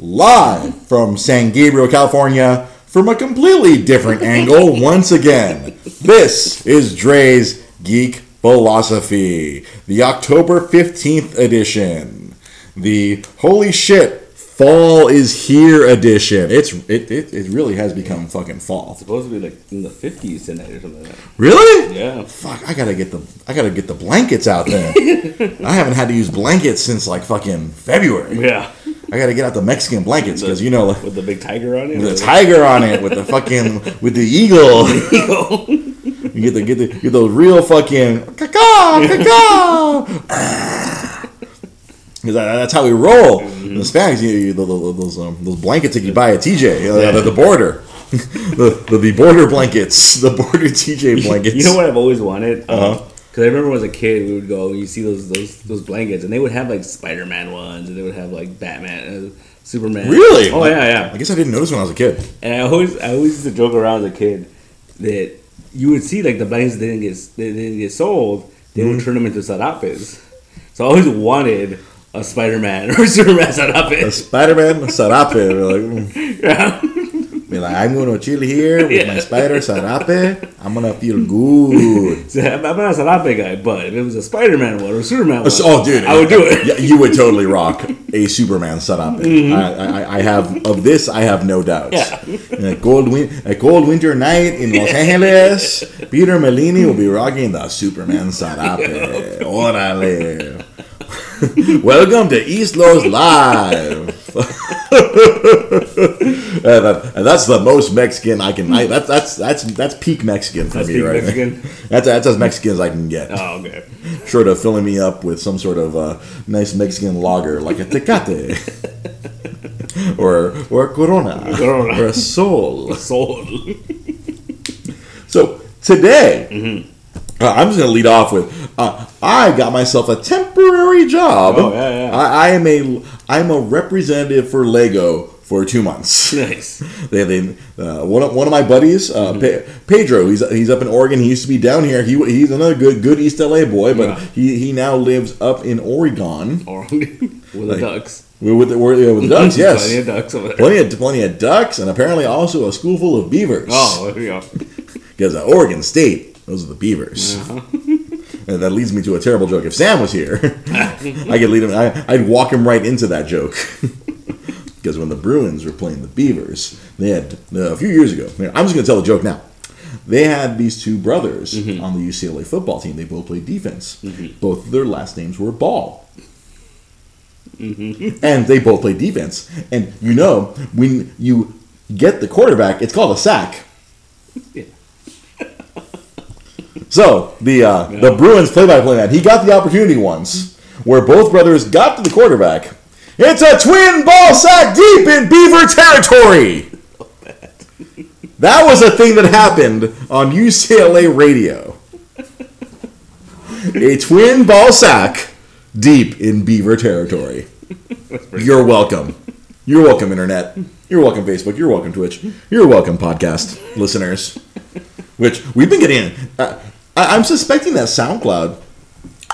live from San Gabriel, California, from a completely different angle once again. This is Dre's Geek Philosophy, the October 15th edition. The holy shit, fall is here edition. It's it, it, it really has become fucking fall. It's supposed to be like in the fifties tonight or something like that. Really? Yeah. Fuck, I gotta get the I gotta get the blankets out then. I haven't had to use blankets since like fucking February. Yeah. I gotta get out the Mexican blankets because you know like, With the big tiger on it. with the tiger on it, with the fucking with the eagle. eagle. you get the get the get those real fucking caca caca. Because that's how we roll. In the Spanish, you, you, those um, those blankets that you buy at TJ, uh, the, the border, the, the the border blankets, the border TJ blankets. You know what I've always wanted? Uh-huh. Because I remember when I was a kid, we would go and you see those those those blankets, and they would have like Spider Man ones, and they would have like Batman, uh, Superman. Really? Oh yeah, yeah. I guess I didn't notice when I was a kid. And I always I always used to joke around as a kid that you would see like the blankets that didn't get they didn't get sold, they Mm-hmm. would turn them into sarapes. So I always wanted a Spider Man or Superman sarape. A. Spider-Man sarape. We're like, mm. Yeah. Be like, I'm gonna chill here with my spider sarape. I'm gonna feel good. So I'm not a sarape guy, but if it was a Spider Man one or Superman oh, one, Oh, dude, I would do it. Yeah, you would totally rock a Superman sarape. Mm-hmm. I, I, I have of this. I have no doubts. Yeah. A cold win- a cold winter night in Los Angeles, Peter Mellini will be rocking the Superman sarape. Orale. Welcome to East Los Live. and, that- and that's the most Mexican I can. I, that's that's that's that's peak Mexican for That's me, right? Mexican? That's that's as Mexican as I can get. Oh, okay. Short of filling me up with some sort of uh, nice Mexican lager like a Tecate, or or a Corona, Corona. or a Sol. Sold. So today, Mm-hmm. uh, I'm just going to lead off with uh, I got myself a temporary job. Oh, yeah, yeah. I, I am a I'm a representative for Lego for two months. nice. They, they, uh, one, of, one of my buddies, uh, Mm-hmm. Pe- Pedro, he's, he's up in Oregon. He used to be down here. He, he's another good good East LA boy, but Yeah. he, he now lives up in Oregon Or with the ducks. with, with, the, with the ducks. Yes, Plenty of ducks over there. plenty of plenty of ducks, and apparently also a school full of beavers. Oh, there you go. because uh, Oregon State, those are the beavers. Uh-huh. And that leads me to a terrible joke. If Sam was here, I could lead him. I, I'd walk him right into that joke. Because when the Bruins were playing the Beavers, they had uh, a few years ago. I'm just going to tell the joke now. They had these two brothers Mm-hmm. on the UCLA football team. They both played defense. Both of their last names were Ball. Mm-hmm. And they both played defense. And you know, when you get the quarterback, it's called a sack. Yeah. So the uh, the Bruins play-by-play man, he got the opportunity once where both brothers got to the quarterback. It's a twin ball sack deep in Beaver territory. That was a thing that happened on UCLA radio. A twin ball sack deep in Beaver territory. You're welcome. You're welcome, internet. You're welcome, Facebook. You're welcome, Twitch. You're welcome, podcast listeners. Which we've been getting. Uh, I, I'm suspecting that SoundCloud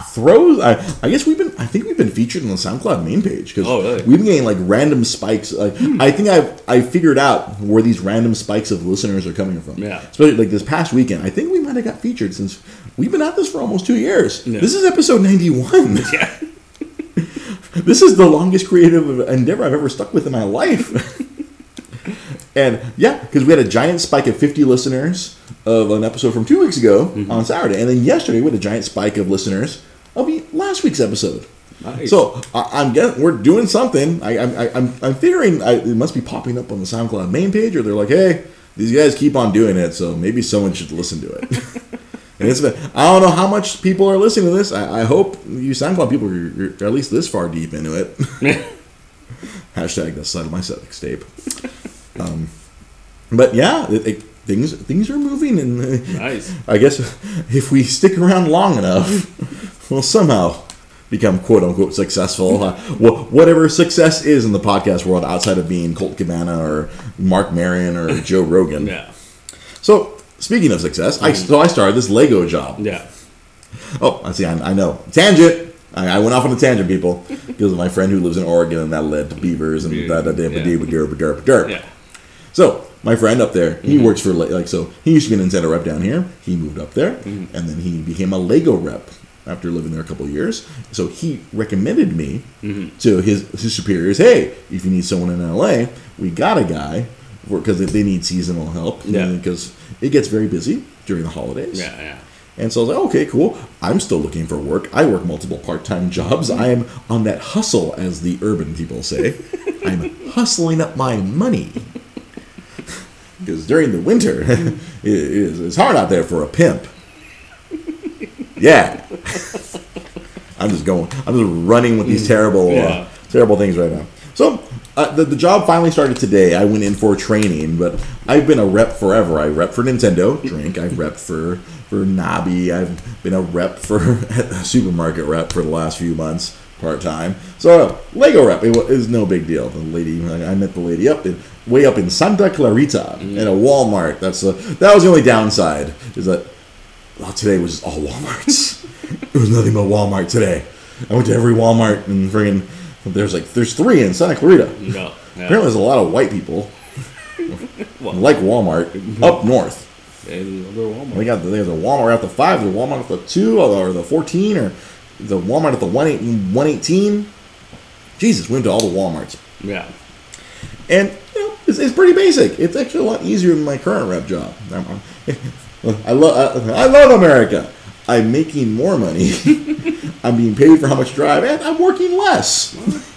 throws. I, I guess we've been. I think we've been featured on the SoundCloud main page because Oh, really? we've been getting like random spikes. Like hmm. I think I've I figured out where these random spikes of listeners are coming from. Yeah. Especially like this past weekend. I think we might have got featured since we've been at this for almost two years. Yeah. This is episode 91. Yeah. This is the longest creative endeavor I've ever stuck with in my life. and yeah, because we had a giant spike of 50 listeners of an episode from two weeks ago Mm-hmm. on Saturday. And then yesterday we had a giant spike of listeners of last week's episode. Nice. So I, I'm getting, we're doing something. I, I, I'm, I'm figuring I, it must be popping up on the SoundCloud main page, or they're like, hey, these guys keep on doing it, so maybe someone should listen to it. and it's been, I don't know how much people are listening to this. I, I hope you SoundCloud people are, are at least this far deep into it. Hashtag the side of my sex tape. Um, but yeah, it, it, things things are moving, and Nice. I guess if we stick around long enough, we'll somehow become quote unquote successful. Uh, wh- whatever success is in the podcast world outside of being Colt Cabana or Marc Maron or Joe Rogan. Yeah. So speaking of success, I so I started this Lego job. Yeah. Oh, I see. I, I know. Tangent. I, I went off on a tangent, people, because of my friend who lives in Oregon, and that led to beavers and da da da Yeah. ba dee ba derp derp derp. Yeah. So my friend up there, he Mm-hmm. works for like so. He used to be an Nintendo rep down here. He moved up there, Mm-hmm. and then he became a Lego rep after living there a couple of years. So he recommended me Mm-hmm. to his his superiors. Hey, if you need someone in LA, we got a guy because if they need seasonal help. Yeah. because it gets very busy during the holidays. Yeah, yeah. And so I was like, okay, cool. I'm still looking for work. I work multiple part time jobs. I am on that hustle, as the urban people say. I'm hustling up my money. Because during the winter, it it's hard out there for a pimp. Yeah. I'm just going, I'm just running with these terrible, Yeah. uh, terrible things right now. So uh, the, the job finally started today. I went in for training, but I've been a rep forever. I rep for Nintendo, drink. I've repped for for Nabi. I've been a rep for a supermarket rep for the last few months, part time. So Lego rep it wa- is no big deal. The lady, I met the lady up in way up in Santa Clarita in a Walmart. That's a, that was the only downside is that well, today was all Walmarts. it was nothing but Walmart today. I went to every Walmart and friggin' there's like there's three in Santa Clarita. No. Apparently, there's a lot of white people like Walmart up north. Walmart. They got there's a Walmart at the five, the Walmart at the two, or the fourteen, or the Walmart at the 118. Jesus, we went to all the WalMarts, Yeah. and you know, it's, it's pretty basic. It's actually a lot easier than my current rep job. I love I, I love America. I'm making more money. I'm being paid for how much drive, and I'm working less.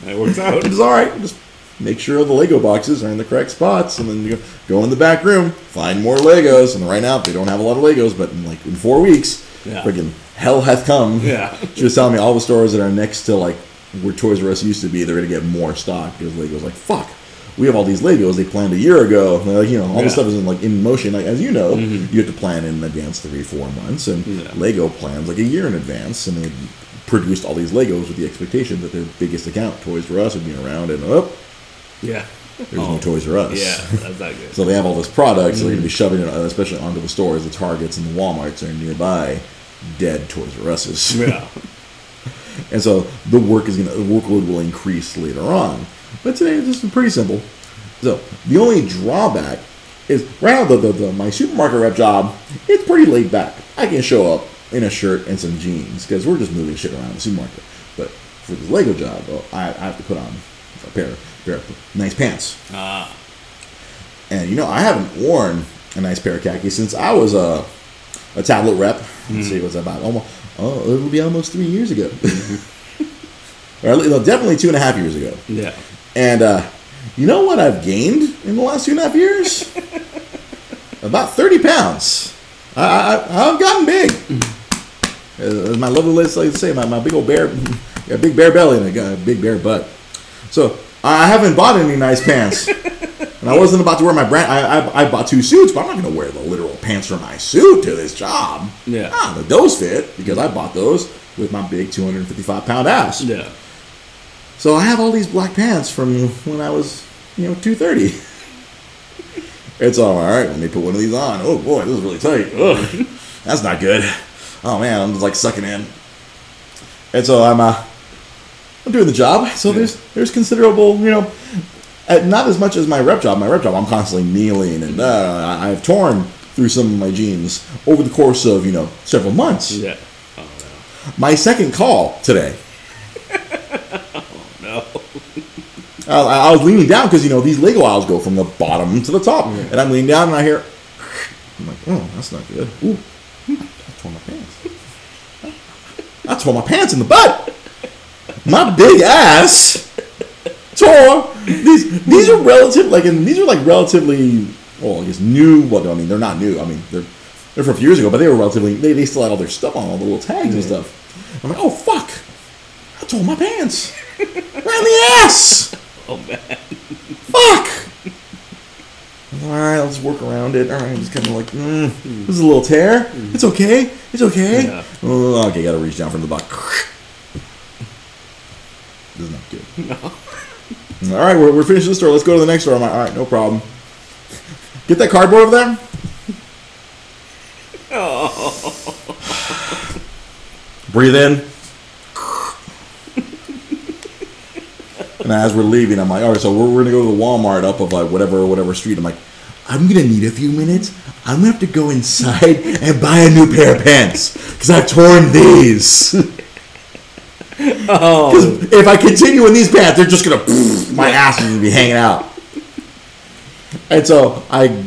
That works out. It's all right. Just make sure the Lego boxes are in the correct spots, and then you go, go in the back room, find more Legos. And right now they don't have a lot of Legos, but in like in four weeks, Yeah. freaking hell hath come. Yeah. she was telling me all the stores that are next to like where Toys R Us used to be, they're gonna get more stock because Lego's like fuck. We have all these Legos they planned a year ago. And like, you know, all Yeah. this stuff is in like in motion. Like, as you know, mm-hmm. you have to plan in advance three, four months, and Yeah. Lego plans like a year in advance, and they produced all these Legos with the expectation that their biggest account, Toys R Us, would be around, and oh, Yeah. There's no Oh. Toys R Us. Yeah, that's not good. So they have all this product, so they're going to be shoving it, especially onto the stores, the Targets and the WalMarts are nearby, dead Toys R Us's. yeah. And so the work is going to, the workload will increase later on. But today it's just pretty simple. So the only drawback is right now the, the, the my supermarket rep job, it's pretty laid back. I can show up in a shirt and some jeans because we're just moving shit around the supermarket. But for this Lego job, I, I have to put on a pair, pair of nice pants. Ah. And you know, I haven't worn a nice pair of khakis since I was a a tablet rep. Let's see, what's that about? Almost, oh, it'll be almost three years ago. or at least- no, definitely two and a half years ago. Yeah. And uh, you know what I've gained in the last two and a half years? About thirty pounds. I, I, I've gotten big. As my lovely ladies like to say, my, my big old bear, a big bear belly and a big bear butt. So I haven't bought any nice pants. And I wasn't about to wear my brand. I, I, I bought two suits, but I'm not going to wear the literal pants for my suit to this job. Yeah. Ah, but those fit because I bought those with my big 255 pound ass. Yeah. So I have all these black pants from when I was, you know, 230. it's all all right. Let me put one of these on. Oh boy, this is really tight. Ugh, that's not good. Oh man, I'm just like sucking in. And so I'm, uh, I'm doing the job. So there's there's considerable, you know, not as much as my rep job. My rep job, I'm constantly kneeling, and uh, I- I've torn through some of my jeans over the course of you know several months. Yeah. Oh no. My second call today. no. No. I I was leaning down because you know these Lego aisles go from the bottom to the top, and I'm leaning down and I hear, I'm like, oh, that's not good. Ooh, I tore my pants. I tore my pants in the butt. My big ass tore. These these are relative like and these are like relatively well I guess new. Well, I mean they're not new. I mean they're they're from a few years ago, but they were relatively they, they still had all their stuff on all the little tags and stuff. I'm like, oh fuck, I tore my pants right in the ass. Oh man. Fuck! All right, let's work around it. All right, I'm just kind of like, mm, this is a little tear. It's okay. It's okay. Yeah. Oh, okay, gotta reach down from the back. This is not good. All right, we're, we're finished this store. Let's go to the next store. I'm like, all right, no problem. Get that cardboard over there. Oh. Breathe in. And as we're leaving, I'm like, all right, so we're, we're gonna go to the Walmart up of like whatever whatever street. I'm like, I'm gonna need a few minutes. I'm gonna have to go inside and buy a new pair of pants because I've torn these. Oh, Because if I continue in these pants, they're just gonna my ass is gonna be hanging out. And so I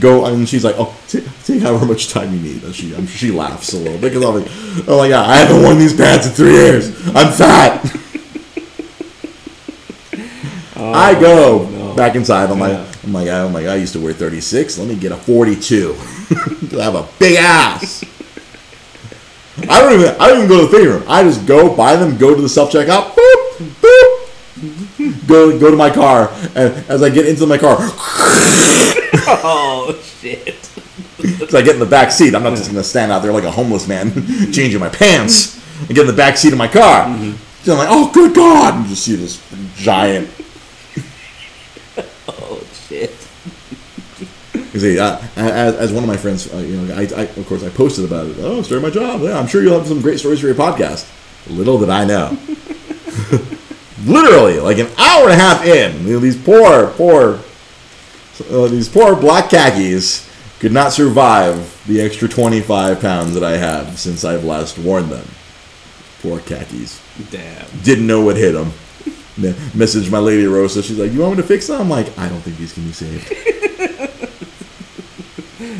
go, and she's like, "Oh, take, take however much time you need." And she, I'm sure she laughs a little bit because I'm like, "Oh my god, I haven't worn these pants in three years. I'm fat." Oh, I go no. back inside. I'm Yeah. like, I'm like, oh my god, I used to wear 36. Let me get a 42. 'Cause I have a big ass. I don't even, I don't even go to the fitting room. I just go buy them, go to the self checkout, boop, boop, go go to my car, and as I get into my car, oh shit. as I get in the back seat, I'm not just gonna stand out there like a homeless man changing my pants and get in the back seat of my car. Mm-hmm. So I'm like, oh good god! And you just see this giant Oh shit. Uh, as, as one of my friends, uh, you know, I, I of course I posted about it. Oh, started my job. Yeah, I'm sure you'll have some great stories for your podcast. Little did I know. Literally, like an hour and a half in, you know, these poor, poor, uh, these poor black khakis could not survive the extra 25 pounds that I have since I've last worn them. Poor khakis. Damn. Didn't know what hit them. Messaged my lady Rosa. She's like, "You want me to fix them?" I'm like, "I don't think these can be saved."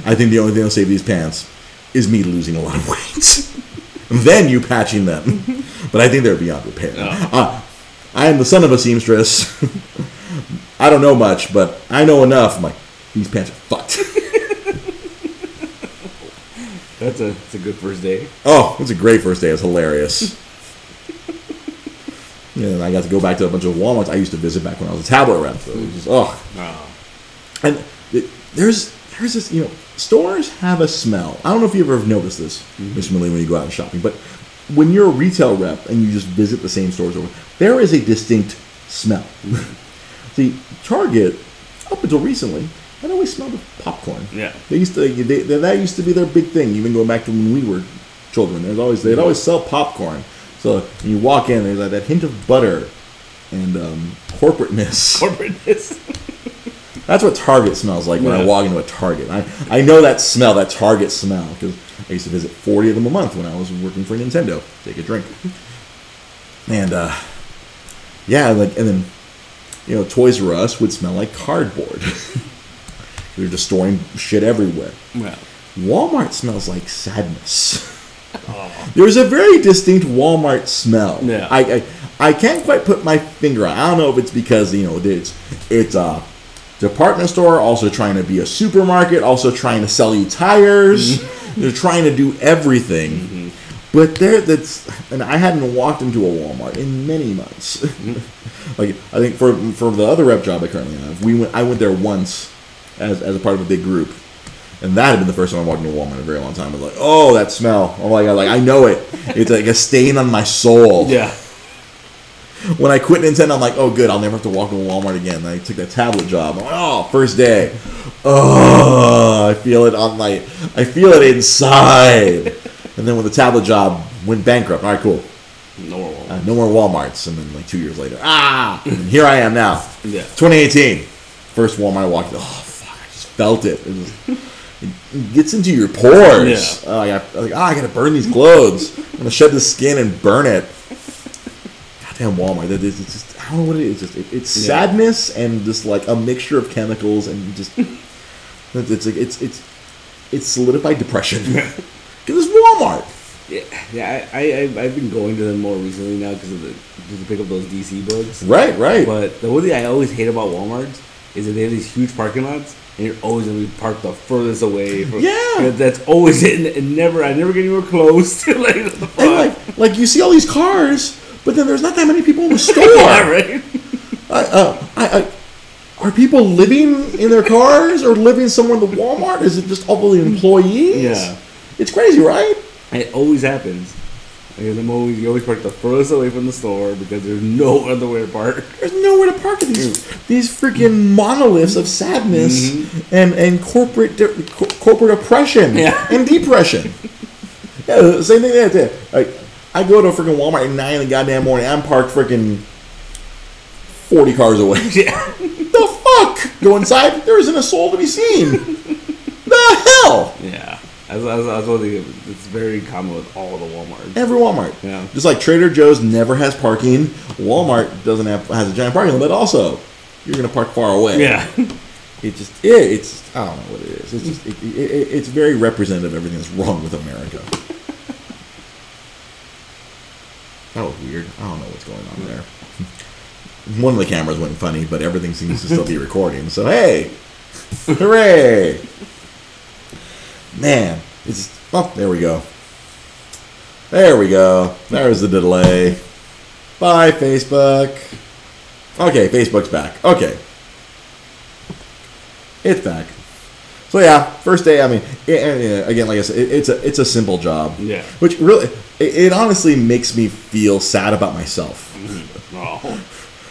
I think the only thing that'll save these pants is me losing a lot of weight. then you patching them. But I think they're beyond repair. Oh. Uh, I am the son of a seamstress. I don't know much, but I know enough. I'm like, these pants are fucked. That's a that's a good first day. Oh, it's a great first day. It's hilarious. yeah, and I got to go back to a bunch of Walmarts I used to visit back when I was a tablet rep. So it was just, oh, Oh. and it, there's there's this you know stores have a smell. I don't know if you ever have noticed this, Mr. Millie, when you go out shopping, but when you're a retail rep and you just visit the same stores over, there is a distinct smell. See, Target up until recently had always smelled of popcorn. Yeah. They used to they, they, that used to be their big thing, even going back to when we were children. There's always they'd always sell popcorn. So when you walk in, there's like that hint of butter and um, corporateness. Corporateness. That's what Target smells like when I walk into a Target. I, I know that smell, that Target smell, because I used to visit 40 of them a month when I was working for Nintendo. Take a drink. And, uh, yeah, like, and then, you know, Toys R Us would smell like cardboard. They're just storing shit everywhere. Well. Walmart smells like sadness. There's a very distinct Walmart smell. Yeah. I, I I can't quite put my finger on. I don't know if it's because you know it's it's a department store, also trying to be a supermarket, also trying to sell you tires. Mm-hmm. They're trying to do everything. Mm-hmm. But there, that's and I hadn't walked into a Walmart in many months. Mm-hmm. like I think for for the other rep job I currently have, we went I went there once as as a part of a big group. And that had been the first time I walked into a Walmart in a very long time. I was like, "Oh, that smell! Oh my god! Like I know it. It's like a stain on my soul." Yeah. When I quit Nintendo, I'm like, "Oh, good! I'll never have to walk into Walmart again." And I took that tablet job. I'm like, "Oh, first day. Oh, I feel it on my. I feel it inside." and then when the tablet job went bankrupt, all right, cool. Normal. Uh, no more WalMarts. And then like two years later, ah, and here I am now. Yeah. 2018. First Walmart I walked. Oh fuck! I just felt it. It, just, it gets into your pores. Yeah. Oh, I got like, ah, I gotta burn these clothes. I'm gonna shed the skin and burn it. Goddamn Walmart. That is, it's just, I don't know what it is. It's, just, it, it's Yeah. sadness and just like a mixture of chemicals and just. It's it's like it's it's it's solidified depression. Because it's Walmart. Yeah, yeah. I, I I've- been going to them more recently now because of the to pick up those DC books. Right, right. But the one thing I always hate about Walmart is that they have these huge parking lots, and you're always gonna be parked the furthest away. From, Yeah. that's always it. And never, I never get anywhere close to like the fuck. and like like you see all these cars, but then there's not that many people in the store. yeah, right. I, uh, I, I, are people living in their cars or living somewhere in the Walmart? Is it just all the employees? Yeah. It's crazy, right? It always happens. Like, I'm always you always park the furthest away from the store because there's no other way to park. There's nowhere to park these these freaking monoliths of sadness and and corporate de- co- corporate oppression Yeah. and depression. yeah, same thing there. Like I go to a freaking Walmart at nine in the goddamn morning. I'm parked freaking 40 cars away. Yeah. the fuck? Go inside, there isn't a soul to be seen. the hell? Yeah. I was, I was, I was wondering, if it's very common with all the Walmarts. Every Walmart. Yeah. Just like Trader Joe's never has parking, Walmart doesn't have has a giant parking limit also. You're gonna park far away. Yeah. It just yeah, it's I don't know what it is. It's just it, it, it, it's very representative of everything that's wrong with America. That was weird. I don't know what's going on there. One of the cameras went funny, but everything seems to still be recording. So hey, hooray! Man, it's oh there we go. There we go. There's the delay. Bye Facebook. Okay, Facebook's back. Okay. It's back. So yeah, first day. I mean, it, again, like I said, it, it's a it's a simple job. Yeah. Which really, it, it honestly makes me feel sad about myself mm-hmm. Oh.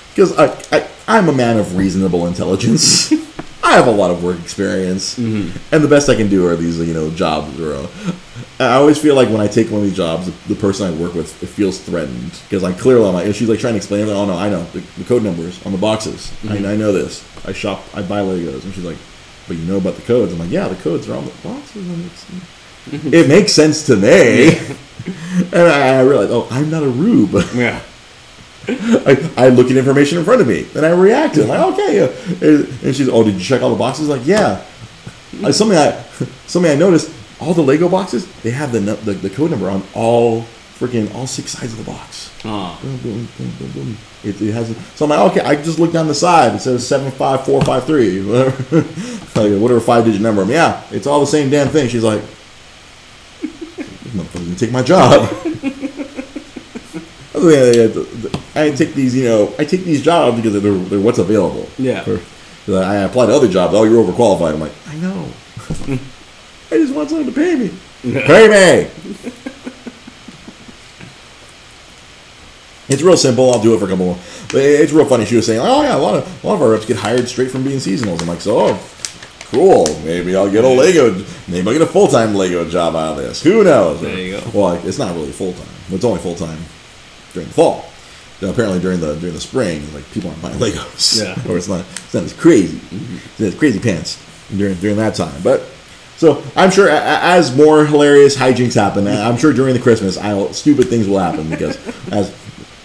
because I, I I'm a man of reasonable intelligence. I have a lot of work experience, mm-hmm. and the best I can do are these you know jobs. Or I always feel like when I take one of these jobs, the, the person I work with it feels threatened because I'm clearly my. And she's like trying to explain. I'm like, oh no, I know the, the code numbers on the boxes. I, mm-hmm. I know this. I shop. I buy Legos, and she's like, but you know about the codes. I'm like, yeah, the codes are on the boxes. It makes sense to me. and I, I realize, oh, I'm not a rube. Yeah. I, I look at information in front of me, and I react. I'm like, okay, yeah. And she's, oh, did you check all the boxes? Like, yeah. Something I, something I noticed. All the Lego boxes, they have the the, the code number on all freaking all six sides of the box. Oh. Boom, boom, boom, boom, boom. It, it has. A, so I'm like, okay, I just look down the side. It says seven five four five three, whatever, like, whatever five digit number. I'm, yeah, it's all the same damn thing. She's like, motherfucker's gonna take my job. That's the thing, I- I take these, you know, I take these jobs because they're, they're what's available. Yeah. Or- I apply to other jobs. Oh, you're overqualified. I'm like, I know. I just want someone to pay me. Pay me. It's real simple. I'll do it for a couple. But it's real funny. She was saying, "Oh yeah, a lot of a lot of our reps get hired straight from being seasonals." I'm like, "So, oh, cool. Maybe I'll get a Lego. Maybe I'll get a full time Lego job out of this. Who knows?" There you go. Well, it's not really full time. It's only full time during the fall. Apparently, during the during the spring, like people aren't buying Legos. Yeah. or it's not it's not as crazy. It's crazy pants during during that time. But so I'm sure as more hilarious hijinks happen, I'm sure during the Christmas, I'll stupid things will happen because as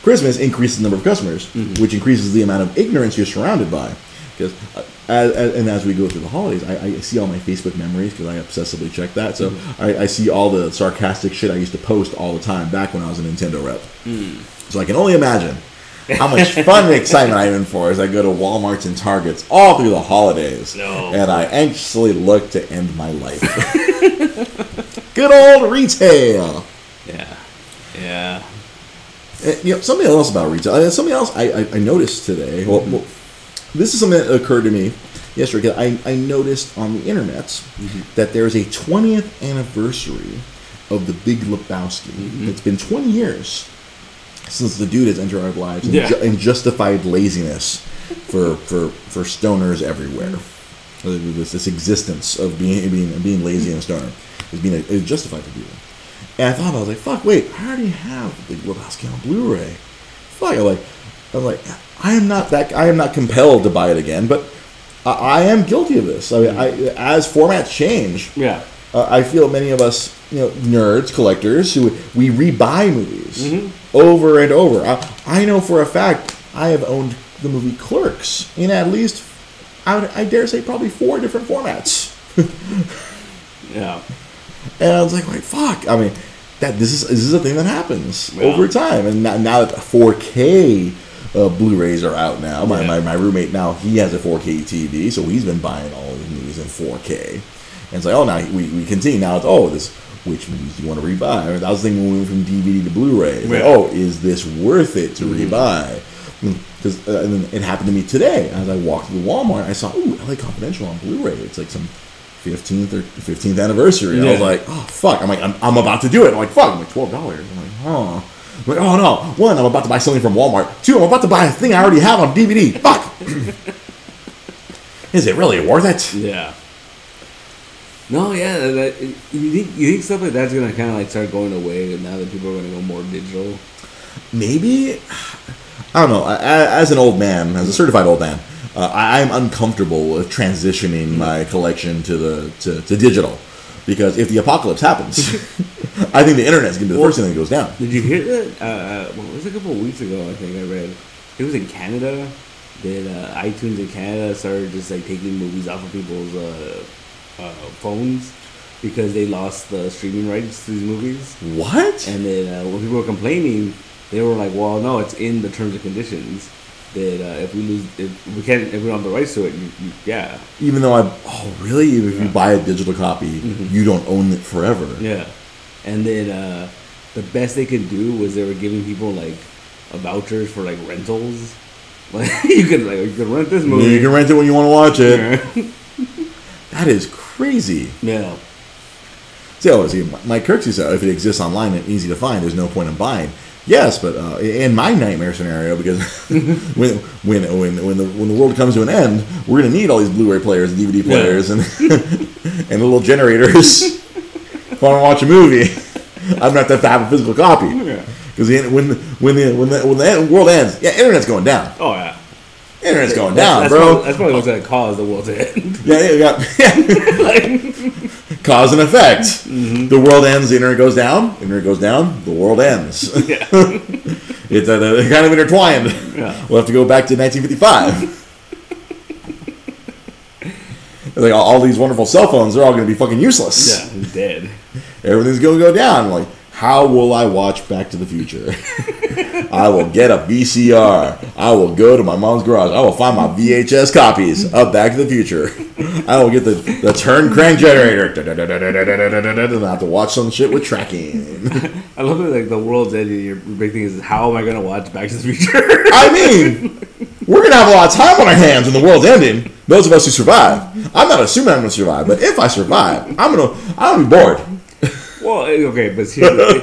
Christmas increases the number of customers, mm-hmm. which increases the amount of ignorance you're surrounded by. Because uh, as, as, and as we go through the holidays, I, I see all my Facebook memories because I obsessively check that. So mm-hmm. I, I see all the sarcastic shit I used to post all the time back when I was a Nintendo rep. Mm. So I can only imagine how much fun and excitement I'm in for as I go to Walmarts and Targets all through the holidays. No. And I anxiously look to end my life. Good old retail. Yeah. Yeah. Uh, You know, something else about retail. uh, Something else I, I, I noticed today. Well, well, this is something that occurred to me yesterday. I, I noticed on the internet that there's a 20th anniversary of the Big Lebowski. It's been 20 years since the dude has entered our lives and, Yeah. ju- and justified laziness for, for, for stoners everywhere. Uh, This, this existence of being being being lazy and a stoner is being is justified for people. And I thought about it, I was like, fuck, wait, I already have the Lebowski on Blu-ray. Fuck, I'm like, I'm like, I am not that, I am not compelled to buy it again, but I, I am guilty of this. I, mean, I as formats change, Yeah. uh, I feel many of us, you know, nerds, collectors, who we rebuy movies over and over. I, I know for a fact I have owned the movie Clerks in at least, I, would, I dare say, probably four different formats. Yeah. And I was like, wait, fuck. I mean, that this is this is a thing that happens Yeah. over time. And now, now that the 4K uh, Blu-rays are out now, my, Yeah. my, my roommate now he has a 4K TV, so he's been buying all of his movies in 4K. And it's like, oh, now we, we continue. Now it's oh, this which movies do you want to rebuy? I mean, that was the thing when we went from DVD to Blu-ray. It's like, oh, is this worth it to rebuy? Because uh, and it happened to me today as I walked through Walmart. I saw ooh, LA Confidential on Blu-ray. It's like some 15th or 15th anniversary. And I was like, oh fuck! I'm like, I'm, I'm about to do it. I'm like, fuck! I'm like, twelve dollars. I'm like, huh? I'm like, oh no! One, I'm about to buy something from Walmart. Two, I'm about to buy a thing I already have on DVD. Fuck! Is it really worth it? Yeah. No, yeah. That, that- you think you think stuff like that's gonna kind of like start going away now that people are gonna go more digital? Maybe. I don't know. I- I- As an old man, as a certified old man, uh, I, I'm uncomfortable with transitioning my collection to the to, to digital because if the apocalypse happens, I think the internet's gonna be the first thing that goes down. Did you hear that? Uh, uh, what was a couple of weeks ago? I think I read. It was in Canada. That uh, iTunes in Canada started just like taking movies off of people's uh, uh, phones because they lost the streaming rights to these movies. What? And then uh, when people were complaining, they were like, "Well, no, it's in the terms and conditions that uh, if we lose, if we can't, if we don't have the rights to it, you, you, yeah, Even though I, oh really? If you buy a digital copy, you don't own it forever. yeah." And then uh, the best they could do was they were giving people like a vouchers for like rentals. Like you can like you can rent this movie. You can rent it when you want to watch it. Yeah. That is crazy. yeah. So, see, Mike Kirksey said if it exists online and easy to find, there's no point in buying. Yes, but uh, in my nightmare scenario, because when when when when the when the world comes to an end, we're gonna need all these Blu-ray players and DVD players and and little generators. if I want to watch a movie, I'm gonna have to have a physical copy. Yeah. Because when when the when the when the world ends, yeah, internet's going down. Oh yeah. Internet's going That's- down, that's bro. Probably, that's probably what's gonna cause the world to end. Yeah, yeah, yeah. Cause and effect. Mm-hmm. The world ends, the internet goes down. The internet goes down, the world ends. yeah. it's uh, they're kind of intertwined. Yeah. We'll have to go back to 1955. like all, all these wonderful cell phones, they're all going to be fucking useless. Yeah. Dead. Everything's going to go down. Like, how will I watch Back to the Future? I will get a VCR. I will go to my mom's garage. I will find my VHS copies of Back to the Future. I will get the, the turn crank generator. And I have to watch some shit with tracking. I love that like the world's ending. Your big thing is how am I gonna watch Back to the Future? I mean, we're gonna have a lot of time on our hands when the world's ending. Those of us who survive. I'm not assuming I'm gonna survive, but if I survive, I'm gonna I'm gonna be bored. Well, eh, okay, but seriously,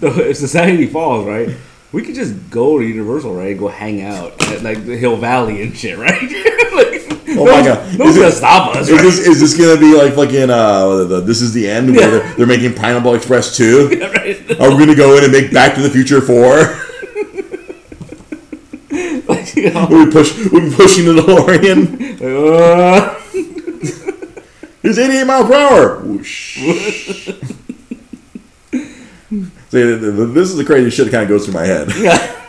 if society falls, right, we could just go to Universal, right, and go hang out at like the Hill Valley and shit, right? like, Oh my God. no one's gonna stop us, Is right? this, is this gonna be like fucking uh the, this is the end where Yeah. they're, they're making Pineapple Express 2? right? Are we gonna go in and make Back to the Future 4? like, you know, We'll push we'll pushing the DeLorean. uh, It's 88 miles per hour. Whoosh. See, th- th- this is the crazy shit that kind of goes through my head. yeah.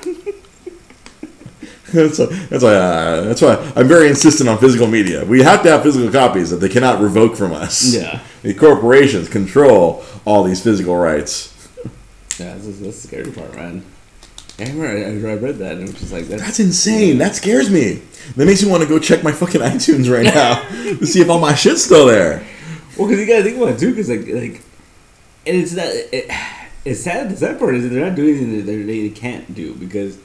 that's, why, that's why. Uh, that's why I'm very insistent on physical media. We have to have physical copies that they cannot revoke from us. Yeah. The corporations control all these physical rights. Yeah, that's, that's the scary part, man. I remember I, I read that and it was just like that's, That's insane. That scares me. That makes me want to go check my fucking iTunes right now to see if all my shit's still there. well because you gotta think about it too because like like and it's not it, it's sad the sad part is that they're not doing anything that they, can't do because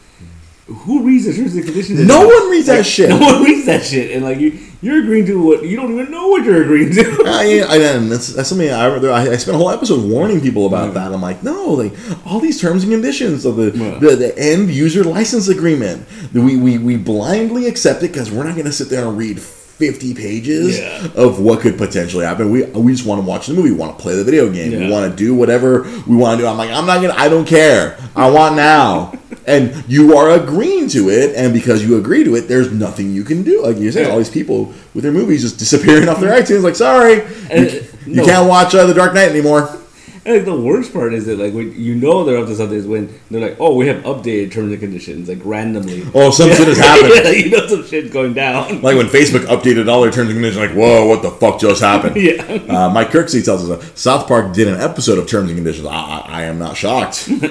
who reads the terms and conditions? No one reads that shit. No one reads that shit and like you you're agreeing to what you don't even know what you're agreeing to. I, I, that's, that's something I, I I spent a whole episode warning people about that. I'm like, no, like all these terms and conditions of the Yeah. the, the end user license agreement, we we, we blindly accept it because we're not going to sit there and read 50 pages Yeah. of what could potentially happen. We we just want to watch the movie, we want to play the video game, we want to do whatever we want to do. I'm like, I'm not gonna, I don't care. I want now. And you are agreeing to it, and because you agree to it, there's nothing you can do. Like you said, Yeah. all these people with their movies just disappearing off their iTunes. Like, sorry, And, you, uh, you can't watch uh, The Dark Knight anymore. And like the worst part is that like when you know they're up to something is when they're like, oh, we have updated terms and conditions like randomly. Oh, some shit has happened. yeah, you know some shit's going down. Like when Facebook updated all their terms and conditions, like, whoa, what the fuck just happened? Yeah. Uh, Mike Kirksey tells us uh, South Park did an episode of terms and conditions. I, I, I am not shocked.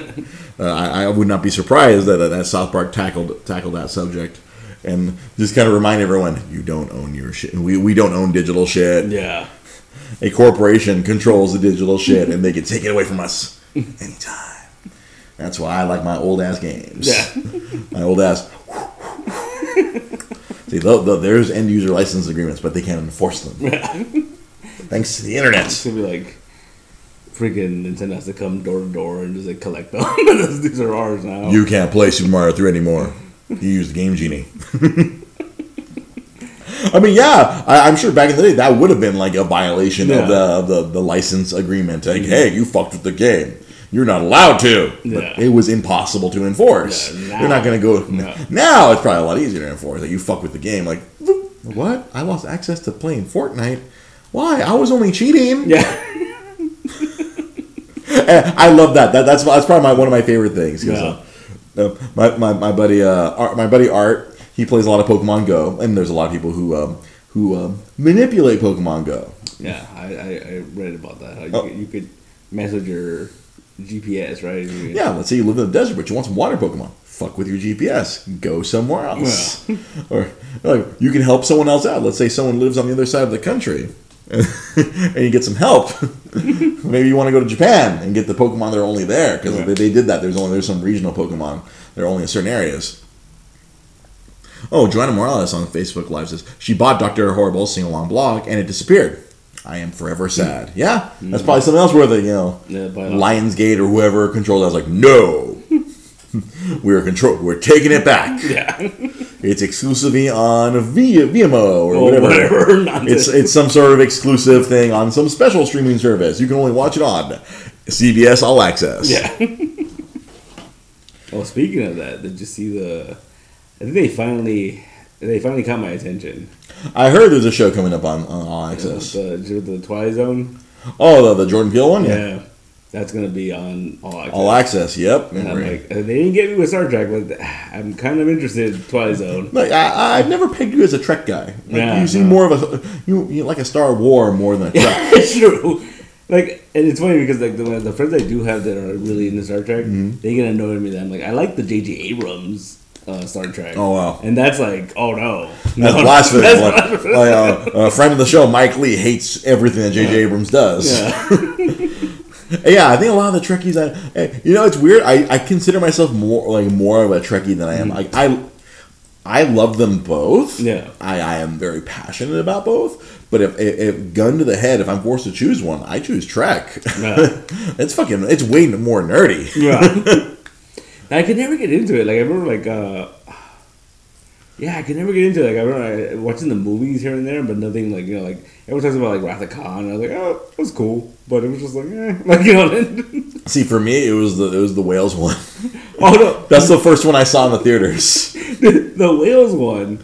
uh, I, I would not be surprised that, that South Park tackled tackled that subject. And just kind of remind everyone, you don't own your shit. We, we don't own digital shit. Yeah. A corporation controls the digital shit, and they can take it away from us anytime. That's why I like my old ass games. Yeah. my old ass. See, tho- tho- there's end user license agreements, but they can't enforce them. Thanks to the internet. It's gonna be like freaking Nintendo has to come door to door and just like collect them. These are ours now. You can't play Super Mario 3 anymore. You use the Game Genie. I mean, yeah, I, I'm sure back in the day that would have been like a violation Yeah. of, the, of the the license agreement. Like, hey, you fucked with the game. you're not allowed to. But it was impossible to enforce. Yeah, You're not going to go. no. Now it's probably a lot easier to enforce. Like you fuck with the game. Like what? I lost access to playing Fortnite. Why? I was only cheating. Yeah. I love that. that that's that's probably my, one of my favorite things. Yeah. uh, uh, my, my, my buddy uh, Art, my buddy Art, he plays a lot of Pokemon Go, and there's a lot of people who um, who um, manipulate Pokemon Go. Yeah, I, I, I read about that. You, Oh. could, you could mess with your GPS, right? Could- Yeah, let's say you live in the desert, but you want some water Pokemon. Fuck with your GPS. Go somewhere else. or like you can help someone else out. Let's say someone lives on the other side of the country, and you get some help. Maybe you want to go to Japan and get the Pokemon that are only there because Yeah. they, they did that. There's only there's some regional Pokemon that are only in certain areas. Oh, Joanna Morales on Facebook Live says she bought Doctor Horrible's sing along blog and it disappeared. I am forever sad. Hmm. Yeah, that's hmm. probably something else where the you know Yeah, Lionsgate or whoever controlled it was like, no, we're control, we're taking it back. Yeah. It's exclusively on via VMO or Or whatever. whatever. It's it's some sort of exclusive thing on some special streaming service. You can only watch it on CBS All Access. Yeah. well, speaking of that, did you see the? I think they finally they finally caught my attention. I heard there's a show coming up on, on All Access. The, the Twilight Zone. Oh, the, the Jordan Peele one, yeah. Yeah. That's gonna be on all access. All Access, yep. And I'm like, uh, they didn't get me with Star Trek, but I'm kind of interested in Twilight Zone. Like I, I've never pegged you as a Trek guy. Like, Yeah, you seem no. more of a you, you like a Star War more than a Trek. it's true. Like, and it's funny because like the, the friends I do have that are really into Star Trek, Mm-hmm. they get annoyed at me that I'm like, I like the J.J. Abrams uh, Star Trek. Oh, wow. And that's like, oh no, That's no, that's Like, blasphemous. like, uh, a friend of the show, Mike Lee, hates everything that J.J. Abrams does. Yeah. Yeah, I think a lot of the Trekkies, I, eh, you know, it's weird. I, I consider myself more like more of a Trekkie than I am. Like I, I love them both. Mm-hmm. Yeah. I, I am very passionate about both. But if, if, if gun to the head, if I'm forced to choose one, I choose Trek. Yeah. it's fucking, it's way more nerdy. yeah. I could never get into it. Like I remember, like, uh, yeah, I could never get into it. Like I remember uh, watching the movies here and there, but nothing like you know, like everyone talks about like Wrath of Khan. And I was like, oh, it was cool, but it was just like, eh, like you know. See, for me, it was the it was the whales one. oh no, That's the first one I saw in the theaters the, the whales one.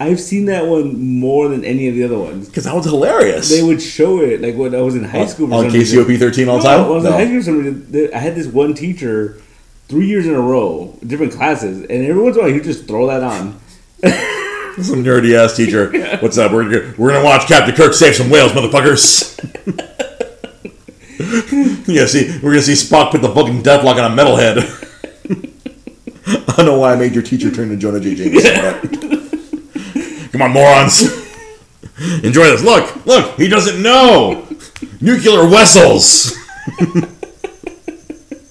I've seen that one more than any of the other ones. because that was hilarious. They would show it like when I was in high school. on. KCOP 13 all the No, time. I was No. in high school. for some reason, I had this one teacher, three years in a row, different classes, and every once in a while he'd just throw that on. Some nerdy ass teacher. What's up? We're gonna, we're gonna watch Captain Kirk save some whales, motherfuckers. yeah, see, we're gonna see Spock put the fucking deathlock on a metalhead. I don't know why I made your teacher turn to Jonah J. Jameson. Come on, morons. Enjoy this. Look, look, he doesn't know. Nuclear vessels.